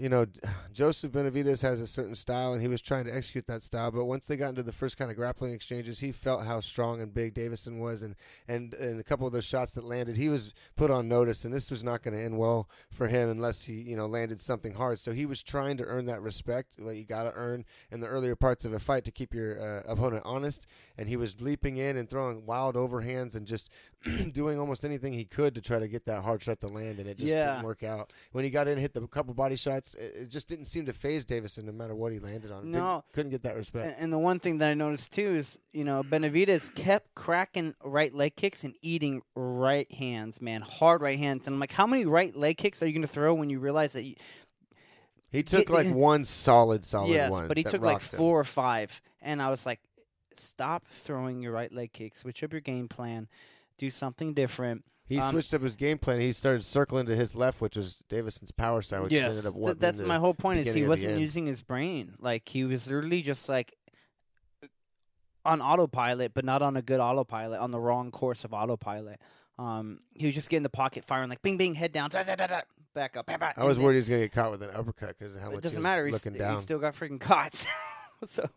you know, *sighs* Joseph Benavidez has a certain style, and he was trying to execute that style. But once they got into the first kind of grappling exchanges, he felt how strong and big Deiveson was, and and and a couple of those shots that landed, he was put on notice, and this was not going to end well for him unless he you know landed something hard. So he was trying to earn that respect. that you got to earn in the earlier parts of a fight to keep your uh, opponent honest. And he was leaping in and throwing wild overhands and just *clears throat* doing almost anything he could to try to get that hard shot to land, and it just Yeah. didn't work out. When he got in, and hit the couple body shots, it, just didn't seem to phase Deiveson no matter what he landed on. Didn't- No. couldn't get that respect. And, and the one thing that I noticed too is, you know, Benavidez kept cracking right leg kicks and eating right hands, man, hard right hands. And I'm like, how many right leg kicks are you going to throw when you realize that? You, He took like one solid, solid yes, one. but he took like rocked him. four or five, and I was like, stop throwing your right leg kicks. Switch up your game plan. Do something different. He Um, switched up his game plan. He started circling to his left, which was Deiveson's power side, which yes, ended up th- that's my whole point. Is he wasn't using his brain. Like he was literally just like on autopilot, but not on a good autopilot, on the wrong course of autopilot. Um, he was just getting the pocket firing like bing bing head down, da, da, da, back up. Bah, bah, I was then- worried he was going to get caught with an uppercut because how much It doesn't he was matter. He's, looking he down. still got freaking *laughs* caught. *laughs* so,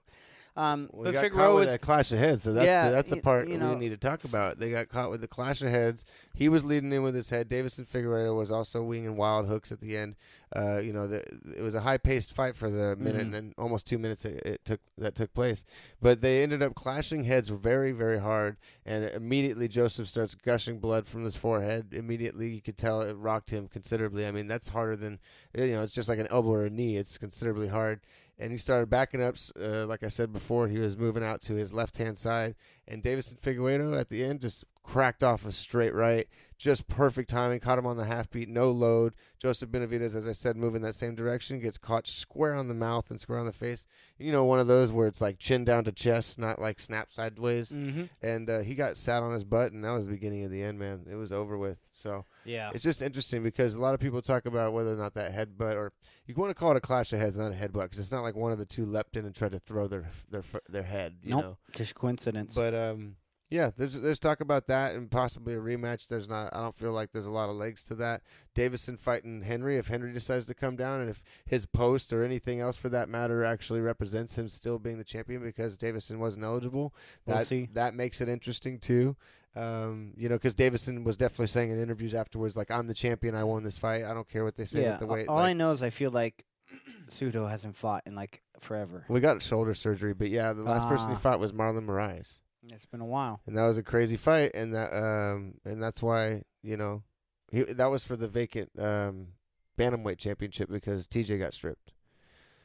um, Well, but got Figueroa caught with was that clash of heads, so that's Yeah, the, that's the part you we need to talk about. They got caught with the clash of heads. He was leading in with his head. Deiveson Figueroa was also winging wild hooks at the end. Uh, you know, the, it was a high paced fight for the minute Mhm. and then almost two minutes it, it took that took place. But they ended up clashing heads very very hard, and immediately Joseph starts gushing blood from his forehead. Immediately, you could tell it rocked him considerably. I mean, that's harder than you know. It's just like an elbow or a knee. It's considerably hard and he started backing up. Uh, like I said before, he was moving out to his left hand side, and Deiveson Figueiredo at the end just cracked off a straight right, just perfect timing, caught him on the half beat, no load. Joseph Benavidez, as I said, moving in that same direction, gets caught square on the mouth and square on the face. You know, one of those where it's like chin down to chest, not like snap sideways. hmm And uh, he got sat on his butt, and that was the beginning of the end, man. It was over with. So yeah. it's just interesting because a lot of people talk about whether or not that headbutt, or you want to call it a clash of heads, not a headbutt, because it's not like one of the two leapt in and tried to throw their their their head, you Nope. know. Just coincidence. But um, yeah, there's there's talk about that and possibly a rematch. There's not. I don't feel like there's a lot of legs to that. Deiveson fighting Henry if Henry decides to come down, and if his post or anything else for that matter actually represents him still being the champion because Deiveson wasn't eligible. We'll that see. that makes it interesting too. Um, you know, because Deiveson was definitely saying in interviews afterwards, like, "I'm the champion. I won this fight. I don't care what they say yeah. the weight." all like, I know is I feel like *clears throat* Sudo hasn't fought in like forever. we got shoulder surgery, but yeah, the last person he Ah. fought was Marlon Moraes. It's been a while. and that was a crazy fight, and that um and that's why you know he that was for the vacant um bantamweight championship because TJ got stripped.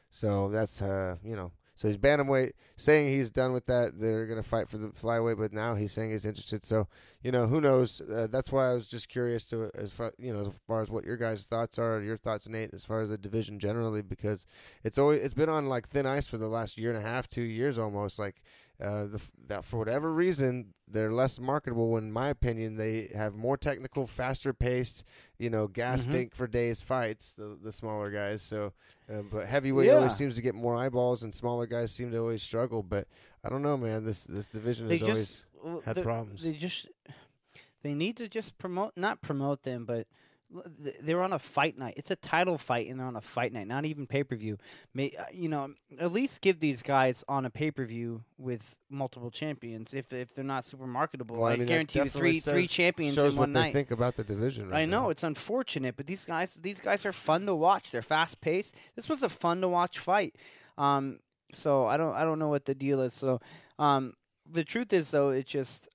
So that's uh you know so he's bantamweight saying he's done with that. They're gonna fight for the flyweight, but now he's saying he's interested. So you know who knows? Uh, that's why I was just curious to as far you know as far as what your guys' thoughts are, your thoughts, Nate, as far as the division generally, because it's always it's been on like thin ice for the last year and a half, two years almost. Like uh, the, that for whatever reason they're less marketable. In my opinion, they have more technical, faster paced, you know, gas Mhm. tank for days fights. The the smaller guys. So, uh, but heavyweight Yeah. always seems to get more eyeballs, and smaller guys seem to always struggle. But I don't know, man. This this division They has always just well, had problems. They just they need to just promote, not promote them, but they're on a fight night. It's a title fight, and they're on a fight night, not even pay per view. May uh, you know at least give these guys on a pay per view with multiple champions. If if they're not super marketable, Well, I I, mean, guarantee you three three champions shows in what one they night. think about the division. Right I know now. it's unfortunate, but these guys these guys are fun to watch. They're fast paced. This was a fun to watch fight. Um, so I don't I don't know what the deal is. So um, the truth is though, it's just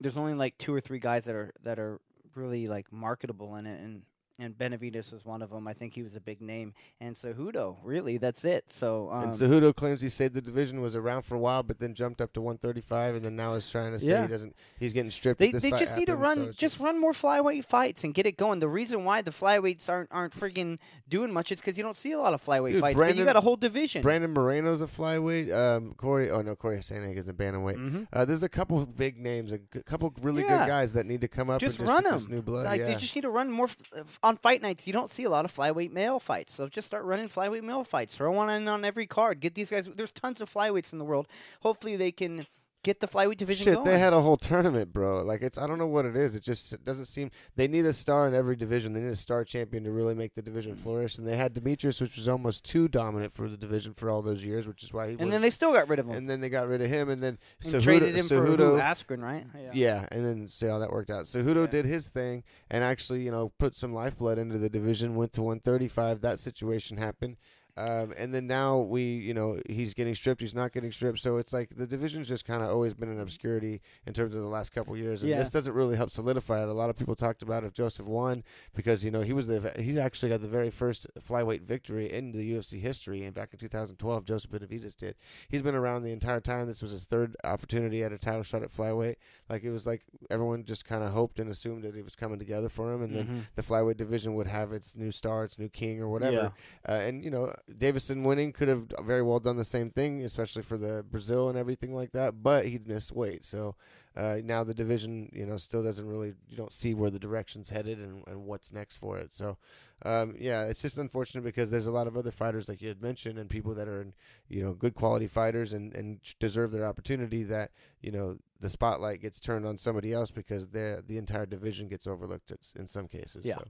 there's only like two or three guys that are that are really like marketable in it, and and Benavidez was one of them. I think he was a big name, and Cejudo really that's it. So um, and Cejudo claims he saved the division, was around for a while, but then jumped up to 135, and then now is trying to say Yeah. he doesn't. He's getting stripped. They, this they just need to run so just run more flyweight fights and get it going. The reason why the flyweights aren't aren't friggin' doing much is because you don't see a lot of flyweight Dude, fights. but you got a whole division. Brandon Moreno's a flyweight. Um, Corey, oh no, Corey Sandhagen is a bantamweight. Mhm. Uh, there's a couple of big names, a g- couple really Yeah. good guys that need to come up Just and just run them. new blood. Like yeah. they just need to run more f- on fight nights. You don't see a lot of flyweight male fights, so just start running flyweight male fights. Throw one in on every card. Get these guys. There's tons of flyweights in the world. Hopefully they can get the flyweight division Shit, going. they had a whole tournament, bro. Like it's I don't know what it is. It just it doesn't seem they need a star in every division. They need a star champion to really make the division flourish. And they had Demetrius, which was almost too dominant for the division for all those years, which is why he. and was, then they still got rid of him and then they got rid of him, and then and Cejudo, traded him for who? Cejudo- Askren, right? Yeah, and then see how that worked out. Cejudo Yeah. did his thing and actually, you know, put some lifeblood into the division. Went to 135. That situation happened. Um, and then now we, you know, he's getting stripped. He's not getting stripped. So it's like the division's just kind of always been in obscurity in terms of the last couple years. And Yeah. this doesn't really help solidify it. A lot of people talked about if Joseph won because you know he was the he actually got the very first flyweight victory in the UFC history. And back in 2012, Joseph Benavidez did. He's been around the entire time. This was his third opportunity at a title shot at flyweight. Like it was like everyone just kind of hoped and assumed that it was coming together for him, and then Mhm. the flyweight division would have its new star, its new king, or whatever. Yeah. Uh, and you know, Deiveson winning could have very well done the same thing, especially for the Brazil and everything like that. But he missed weight, so uh, now the division, you know, still doesn't really. You don't see where the direction's headed and, and what's next for it. So, um, yeah, it's just unfortunate because there's a lot of other fighters like you had mentioned and people that are, you know, good quality fighters and and deserve their opportunity. That you know the spotlight gets turned on somebody else because the the entire division gets overlooked in some cases. Yeah. So.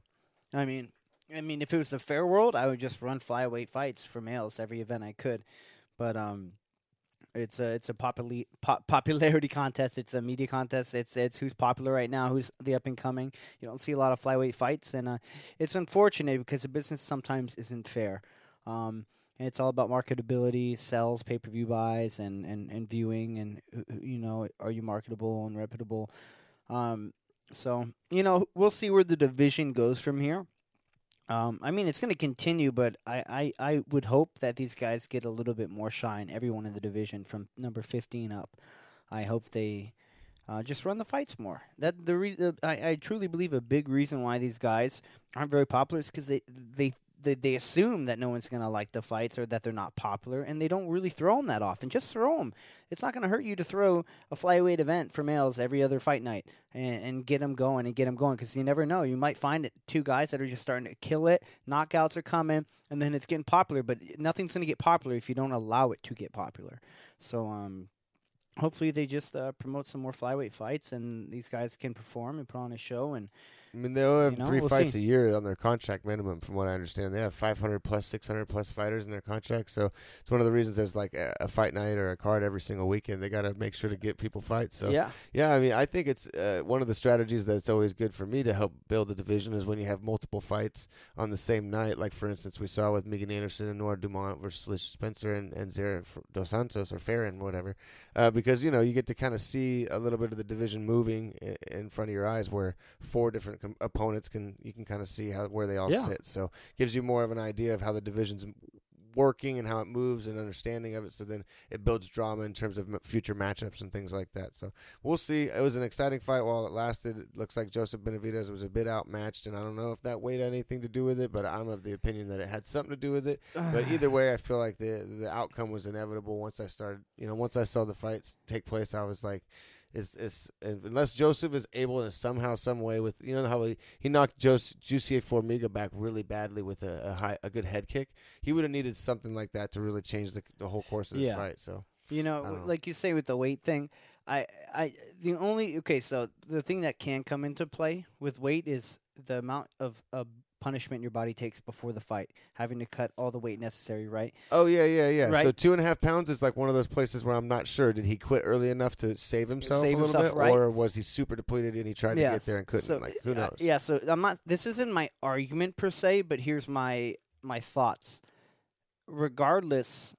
I mean, I mean, if it was a fair world, I would just run flyweight fights for males every event I could. But um, it's a it's a popularity *laughs* contest. It's a media contest. It's it's who's popular right now, who's the up and coming. You don't see a lot of flyweight fights, and uh, it's unfortunate because the business sometimes isn't fair. Um, and it's all about marketability, sales, pay per view buys, and, and, and viewing, and you know, are you marketable and reputable? Um, so you know, we'll see where the division goes from here. Um, I mean, it's going to continue, but I, I, I would hope that these guys get a little bit more shine. Everyone in the division from number fifteen up. I hope they uh, just run the fights more. That the re- uh, I, I truly believe a big reason why these guys aren't very popular is because they, they they they assume that no one's going to like the fights or that they're not popular, and they don't really throw them that often. Just throw them. It's not going to hurt you to throw a flyweight event for males every other fight night and, and get them going and get them going because you never know. You might find it two guys that are just starting to kill it. Knockouts are coming, and then it's getting popular. But nothing's going to get popular if you don't allow it to get popular. So um, hopefully they just uh, promote some more flyweight fights, and these guys can perform and put on a show. And I mean, they only have You know, three we'll fights see. a year on their contract minimum, from what I understand. They have 500 plus, 600 plus fighters in their contract. So it's one of the reasons there's like a, a fight night or a card every single weekend. They got to make sure to get people fights. So yeah, yeah, I mean, I think it's uh, one of the strategies that it's always good for me to help build a division is when you have multiple fights on the same night. Like for instance, we saw with Megan Anderson and Norma Dumont versus Spencer and and Zarah dos Santos or Farron, whatever. Uh, because you know you get to kind of see a little bit of the division moving i- in front of your eyes, where four different com- opponents can you can kind of see how where they all Yeah. sit. So gives you more of an idea of how the division's working and how it moves and understanding of it. So then it builds drama in terms of future matchups and things like that. So we'll see. It was an exciting fight while it lasted. It looks like Joseph Benavidez was a bit outmatched, and I don't know if that weight had anything to do with it, but I'm of the opinion that it had something to do with it. *sighs* But either way, I feel like the the outcome was inevitable once I started. You know, once I saw the fights take place, I was like. Is is unless Joseph is able to somehow, some way, with you know how he, he knocked Jose, Jussier Formiga back really badly with a, a high a good head kick, he would have needed something like that to really change the the whole course of this Yeah. fight. So You know, know. like you say with the weight thing, I, I, the only okay. So the thing that can come into play with weight is the amount of, of punishment your body takes before the fight, having to cut all the weight necessary, right? Oh yeah, yeah, yeah. So two and a half pounds is like one of those places where I'm not sure. Did he quit early enough to save himself Save a little himself, bit, right. or was he super depleted and he tried to get there and couldn't? So, like who uh, knows? yeah. So I'm not. This isn't my argument per se, but here's my my thoughts. Regardless,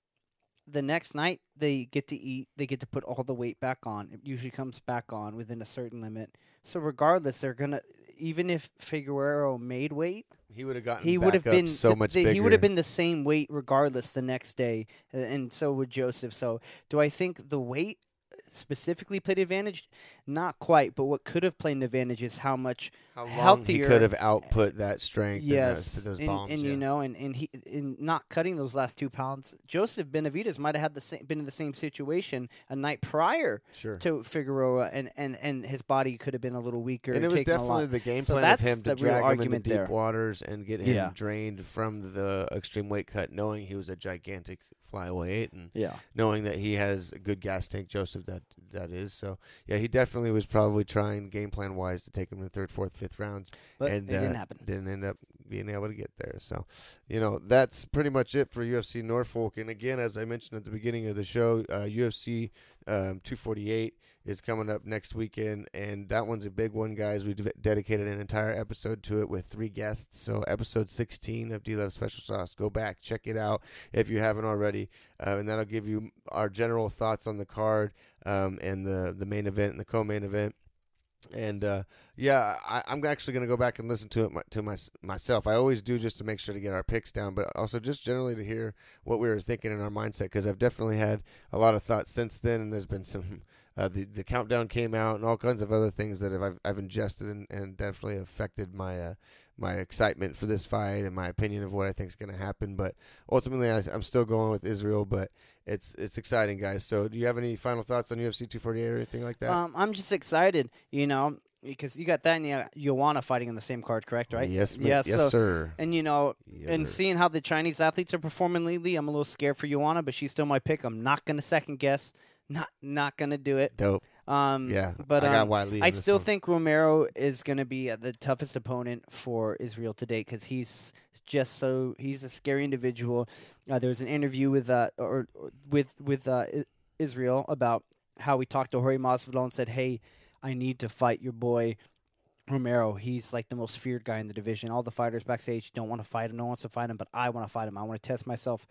the next night they get to eat. They get to put all the weight back on. It usually comes back on within a certain limit. So regardless, they're gonna. Even if Figueroa made weight, He would have gotten. he would have been so th- much th- bigger. He would have been the same weight regardless the next day, and so would Joseph. So, do I think the weight specifically played advantage? Not quite, but what could have played an advantage is how much how healthier- he could have output that strength. yes, and those, those and, bombs. and yeah. you know, and, and he in not cutting those last two pounds, Joseph Benavidez might have had the same, been in the same situation a night prior sure. to Figueroa, and, and, and his body could have been a little weaker. And it was taken a lot. definitely the game So plan of him to drag him into deep there. waters and get him Yeah. drained from the extreme weight cut, knowing he was a gigantic flyweight and yeah. knowing that he has a good gas tank, Joseph that that is. So yeah, he definitely was probably trying game plan wise to take him in the third, fourth, fifth rounds, But and it didn't uh, happen. Didn't end up being able to get there. So, you know, that's pretty much it for UFC Norfolk. And again, as I mentioned at the beginning of the show, uh, UFC um, 248 is coming up next weekend, and that one's a big one, guys. We dedicated an entire episode to it with three guests. So, episode 16 of D Love Special Sauce. Go back, check it out if you haven't already, uh, and that'll give you our general thoughts on the card um, and the the main event and the co-main event. And uh, yeah, I, am actually going to go back and listen to it my, to my, myself. I always do just to make sure to get our picks down, but also just generally to hear what we were thinking in our mindset because I've definitely had a lot of thoughts since then, and there's been some. Uh, the the countdown came out and all kinds of other things that have, I've, I've ingested and, and definitely affected my uh, my excitement for this fight and my opinion of what I think is going to happen. But ultimately, I, am still going with Israel. But it's it's exciting, guys. So, do you have any final thoughts on UFC 248 or anything like that? Um, I'm just excited, you know, because you got that and Joanna fighting in the same card, correct? Right? Yes, yes, yes, so, sir. And you know, and seeing how the Chinese athletes are performing lately, I'm a little scared for Joanna, but she's still my pick. I'm not going to second guess. Not not going to do it. Dope. Um, yeah, but I um, I still one. think Romero is going to be uh, the toughest opponent for Israel to date because he's just so he's a scary individual. Uh, there was an interview with uh, or, or with with uh, Israel about how we talked to Jorge Masvidal and said, "Hey, I need to fight your boy." Romero, he's like the most feared guy in the division. All the fighters backstage don't want to fight him. No one wants to fight him, but I want to fight him. I want to test myself.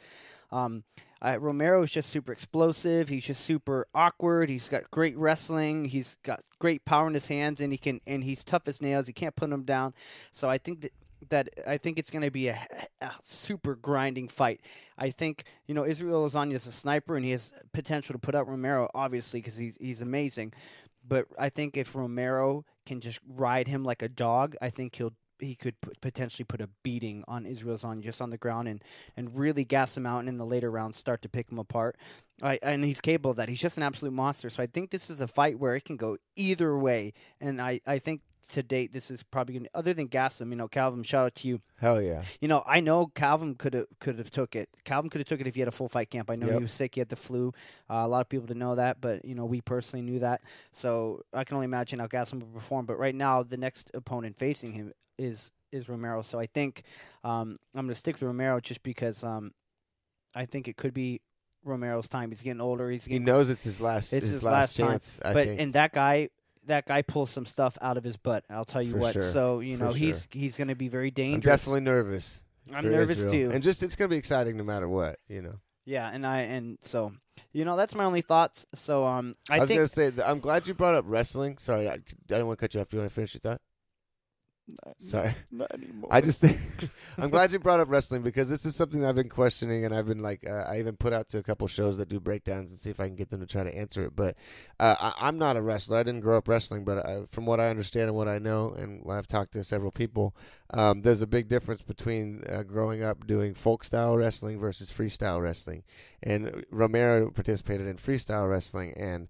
Um, uh, Romero is just super explosive. He's just super awkward. He's got great wrestling. He's got great power in his hands, and he can and he's tough as nails. You can't put him down. So I think that that I think it's going to be a, a, super grinding fight. I think you know Israel Adesanya is a sniper, and he has potential to put out Romero, obviously, because he's he's amazing. But I think if Romero can just ride him like a dog, I think he'll he could p- potentially put a beating on Israel's on just on the ground and, and really gas him out and in the later rounds start to pick him apart. I, and he's capable of that. He's just an absolute monster. So I think this is a fight where it can go either way. And I, I think to date, this is probably to, other than Gastelum, you know, Calvin, shout out to you. Hell yeah. You know, I know Calvin could have could have took it. Calvin could have took it if he had a full fight camp. I know yep. he was sick, he had the flu. Uh, a lot of people didn't know that, but you know, we personally knew that. So I can only imagine how Gastelum would perform. But right now, the next opponent facing him is is Romero. So I think um, I'm going to stick with Romero just because um, I think it could be Romero's time. He's getting older. He's getting, he knows it's his last. It's his, his last, last chance. But and that guy that guy pulls some stuff out of his butt. I'll tell you For what. sure. So you For know sure. he's he's going to be very I'm dangerous. definitely nervous. I'm for nervous Israel. too. And just it's going to be exciting no matter what, you know. yeah, and I and so you know that's my only thoughts. So um, I, I, was think to say I'm glad you brought up wrestling. Sorry, I, I didn't want to cut you off. Do you want to finish your thought? Sorry. *laughs* not anymore. I just think *laughs* I'm glad you brought up wrestling because this is something I've been questioning, and I've been like, uh, I even put out to a couple shows that do breakdowns and see if I can get them to try to answer it. But uh, I, am not a wrestler. I didn't grow up wrestling, but I, from what I understand and what I know, and I've talked to several people, um, there's a big difference between uh, growing up doing folk style wrestling versus freestyle wrestling. And Romero participated in freestyle wrestling, and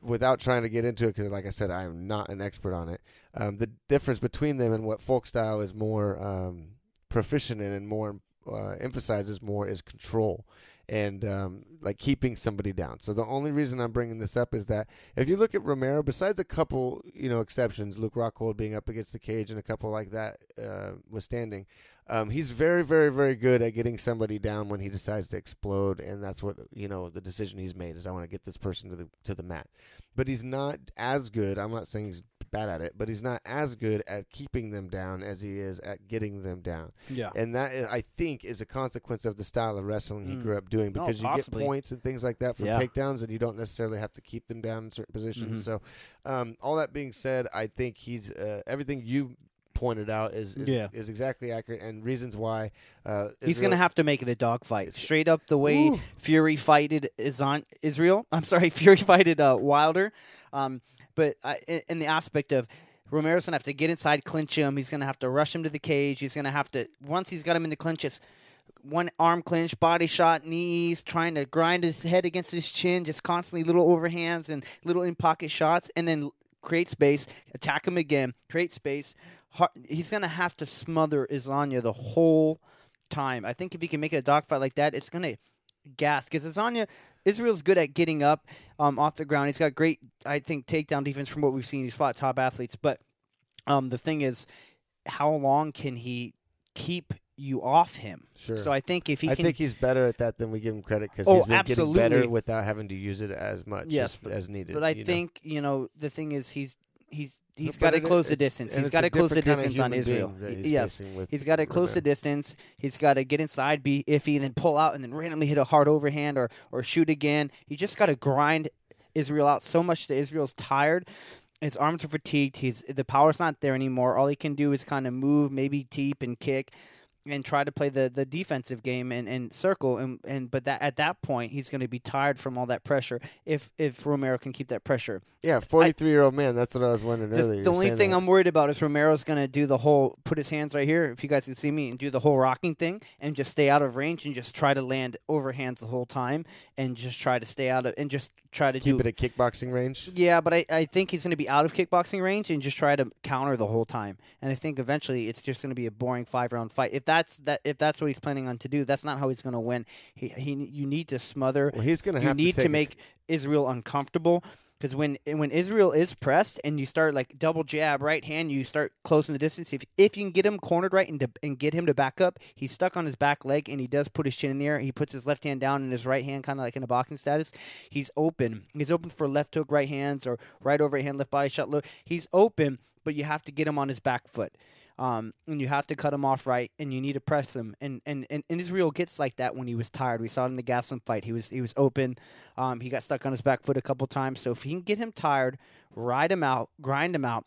without trying to get into it, because like I said, I am not an expert on it. Um, the difference between them and what folk style is more um, proficient in and more uh, emphasizes more is control and um, like keeping somebody down. So the only reason I'm bringing this up is that if you look at Romero, besides a couple you know exceptions, Luke Rockhold being up against the cage and a couple like that uh, withstanding, um, he's very, very, very good at getting somebody down when he decides to explode, and that's what you know the decision he's made is I want to get this person to the to the mat. But he's not as good. I'm not saying he's bad at it, but he's not as good at keeping them down as he is at getting them down. Yeah, and that I think is a consequence of the style of wrestling he mm. grew up doing because no, you get points and things like that for yeah. takedowns, and you don't necessarily have to keep them down in certain positions. Mm-hmm. So, um, all that being said, I think he's uh, everything you pointed out is is, yeah. is exactly accurate and reasons why uh, he's going to have to make it a dogfight straight up the way Ooh. Fury fighted is on Israel. *laughs* I'm sorry, Fury fighted uh, Wilder, um, but in, in the aspect of Romero's gonna have to get inside, clinch him. He's gonna have to rush him to the cage. He's gonna have to once he's got him in the clinches, one arm clinch, body shot, knees, trying to grind his head against his chin, just constantly little overhands and little in pocket shots, and then create space, attack him again, create space, he's gonna have to smother Adesanya the whole time. I think if he can make it a dogfight like that, it's gonna gas because Adesanya Israel's good at getting up um, off the ground. He's got great, I think, takedown defense from what we've seen. He's fought top athletes, but um, the thing is, how long can he keep you off him. Sure. So I think if he I can, think he's better at that than we give him credit because Oh, he's been getting better without having to use it as much Yes, as, but- as needed. but I you know? think you know the thing is he's he's he's got to close the distance. He's got to close the distance on Israel. being that Y- he's yes, he's got to close the distance. He's got to get inside, be iffy, and then pull out, and then randomly hit a hard overhand or or shoot again. He just got to grind Israel out so much that Israel's tired. His arms are fatigued. He's the power's not there anymore. All he can do is kind of move, maybe deep and kick, and try to play the, the defensive game and, and circle. And, and but that at that point he's going to be tired from all that pressure. If if Romero can keep that pressure, Yeah, forty-three year old man. That's what I was wondering the, earlier. the only thing that. I'm worried about is Romero's going to do the whole put his hands right here. If you guys can see me and do the whole rocking thing and just stay out of range and just try to land overhands the whole time and just try to stay out of and just try to keep do it at kickboxing range. yeah, but I, I think he's going to be out of kickboxing range and just try to counter the whole time. And I think eventually it's just going to be a boring five round fight. If that's that if that's what he's planning on to do, that's not how he's going to win. He, he you need to smother. Well, he's gonna You have need to, to, make Israel uncomfortable. Because when when Israel is pressed and you start like double jab right hand, you start closing the distance. If if you can get him cornered right and to, and get him to back up, he's stuck on his back leg and he does put his chin in the air. He puts his left hand down and his right hand kind of like in a boxing status. He's open. He's open for left hook, right hands, or right overhand, left body shot. Look, he's open, but you have to get him on his back foot. Um, and you have to cut him off right, and you need to press him. And, and and Israel gets like that when he was tired. We saw it in the Gastelum fight. He was he was open. Um, he got stuck on his back foot a couple times. So if he can get him tired, ride him out, grind him out,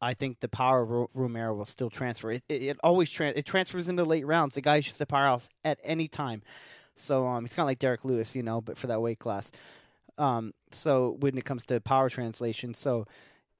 I think the power of Ro- Romero will still transfer. It, it, it always tran it transfers into late rounds. The guy's just a powerhouse at any time. So um, he's kind of like Derrick Lewis, you know, but for that weight class. Um, so when it comes to power translation, so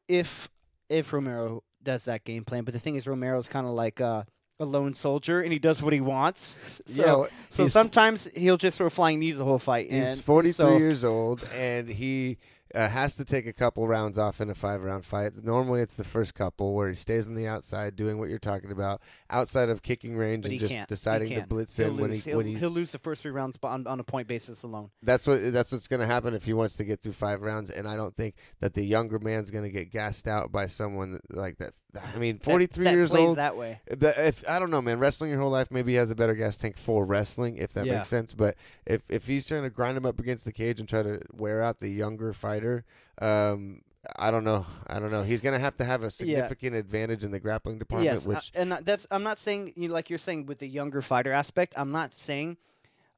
if if Romero does that game plan, but the thing is, Romero's kind of like uh, a lone soldier, and he does what he wants. *laughs* So, yeah, well, so sometimes he'll just throw flying knees the whole fight. He's and 43 so- years old, and he uh, has to take a couple rounds off in a five round fight. Normally, it's the first couple where he stays on the outside doing what you're talking about, outside of kicking range But and just. Deciding to blitz He'll in when he he'll, when he. he'll lose the first three rounds on, on a point basis alone. That's what that's what's going to happen if he wants to get through five rounds, and I don't think that the younger man's going to get gassed out by someone like that. I mean, 43 that years plays old. that way. If I don't know, man, wrestling your whole life, maybe he has a better gas tank for wrestling, if that Yeah. makes sense. But if if he's trying to grind him up against the cage and try to wear out the younger fighter, um, I don't know. I don't know. He's gonna have to have a significant advantage in the grappling department, Yes, uh, which and that's I'm not saying you know, like you're saying with the younger fighter aspect. I'm not saying.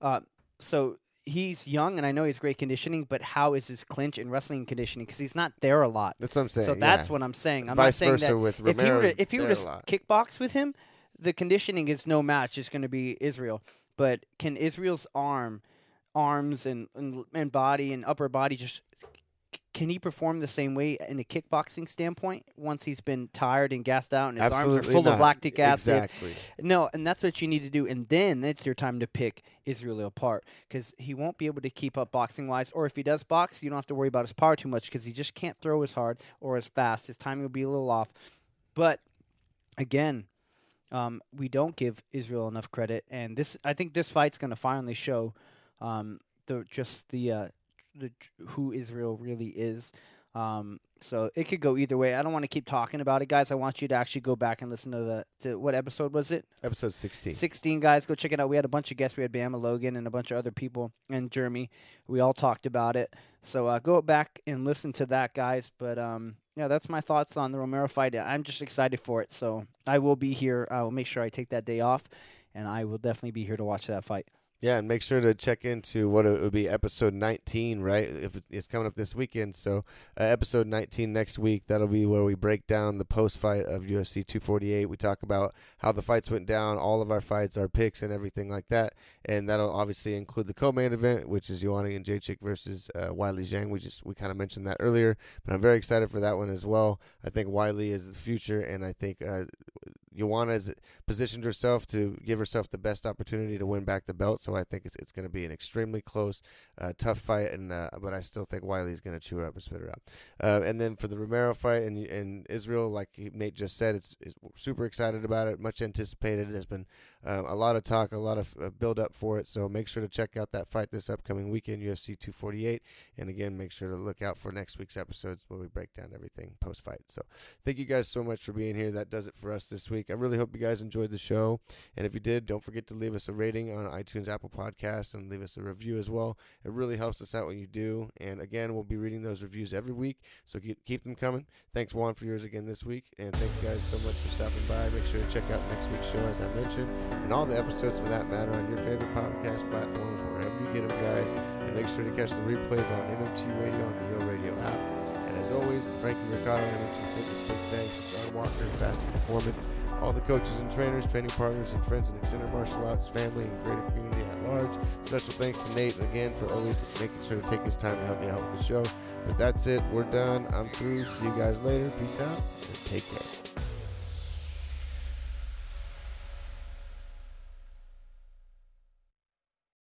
Uh, so he's young, and I know he's great conditioning, but how is his clinch and wrestling conditioning? Because he's not there a lot. that's what I'm saying. so that's yeah. what I'm saying. I'm Vice not saying versa that with if he were to, if he were to a s- lot. kickbox with him, the conditioning is no match. It's going to be Israel. But can Israel's arm, arms and, and and body and upper body just can he perform the same way in a kickboxing standpoint once he's been tired and gassed out and his Absolutely arms are full not. of lactic acid? Exactly. No, and that's what you need to do. And then it's your time to pick Israel apart because he won't be able to keep up boxing wise. Or if he does box, you don't have to worry about his power too much because he just can't throw as hard or as fast. His timing will be a little off. But again, um, we don't give Israel enough credit, and this I think this fight's going to finally show um, the just the uh, the who Israel really is. Um, so it could go either way. I don't want to keep talking about it, guys. I want you to actually go back and listen to the to what episode was it? Episode 16. 16 guys go check it out we had a bunch of guests we had bama logan and a bunch of other people and jeremy we all talked about it so uh, go back and listen to that guys but um yeah that's my thoughts on the romero fight i'm just excited for it so i will be here i will make sure i take that day off and i will definitely be here to watch that fight Yeah, and make sure to check into what it would be episode 19, right? If it's coming up this weekend. So, uh, episode 19 next week, that'll be where we break down the post fight of UFC 248. We talk about how the fights went down, all of our fights, our picks, and everything like that. And that'll obviously include the co main event, which is Joanna Jędrzejczyk versus uh, Weili Zhang. We just we kind of mentioned that earlier, but I'm very excited for that one as well. I think Weili is the future, and I think uh, Joanna has positioned herself to give herself the best opportunity to win back the belt. So I think it's it's going to be an extremely close, uh, tough fight, and uh, but I still think Weili's going to chew her up and spit her out. Uh, and then for the Romero fight and and Israel, like Nate just said, it's, it's super excited about it, much anticipated. There's been um, a lot of talk, a lot of uh, build up for it. So make sure to check out that fight this upcoming weekend, UFC 248. And again, make sure to look out for next week's episodes where we break down everything post fight. So thank you guys so much for being here. That does it for us this week. I really hope you guys enjoyed the show. And if you did, don't forget to leave us a rating on iTunes, Apple Podcasts, and leave us a review as well. It really helps us out when you do. And again, we'll be reading those reviews every week. So keep, keep them coming. Thanks, Juan, for yours again this week. And thank you guys so much for stopping by. Make sure to check out next week's show, as I mentioned, and all the episodes for that matter on your favorite podcast platforms, wherever you get them, guys. And make sure to catch the replays on MMT Radio on the Yo Radio app. And as always, Frankie Ricardo, MMT Fitness, big thanks to John Walker, Faster Performance, all the coaches and trainers, training partners, and friends in extended martial arts family and greater community at large. Special thanks to Nate again for always making sure to take his time to help me out with the show. But that's it. We're done. I'm through. See you guys later. Peace out and take care.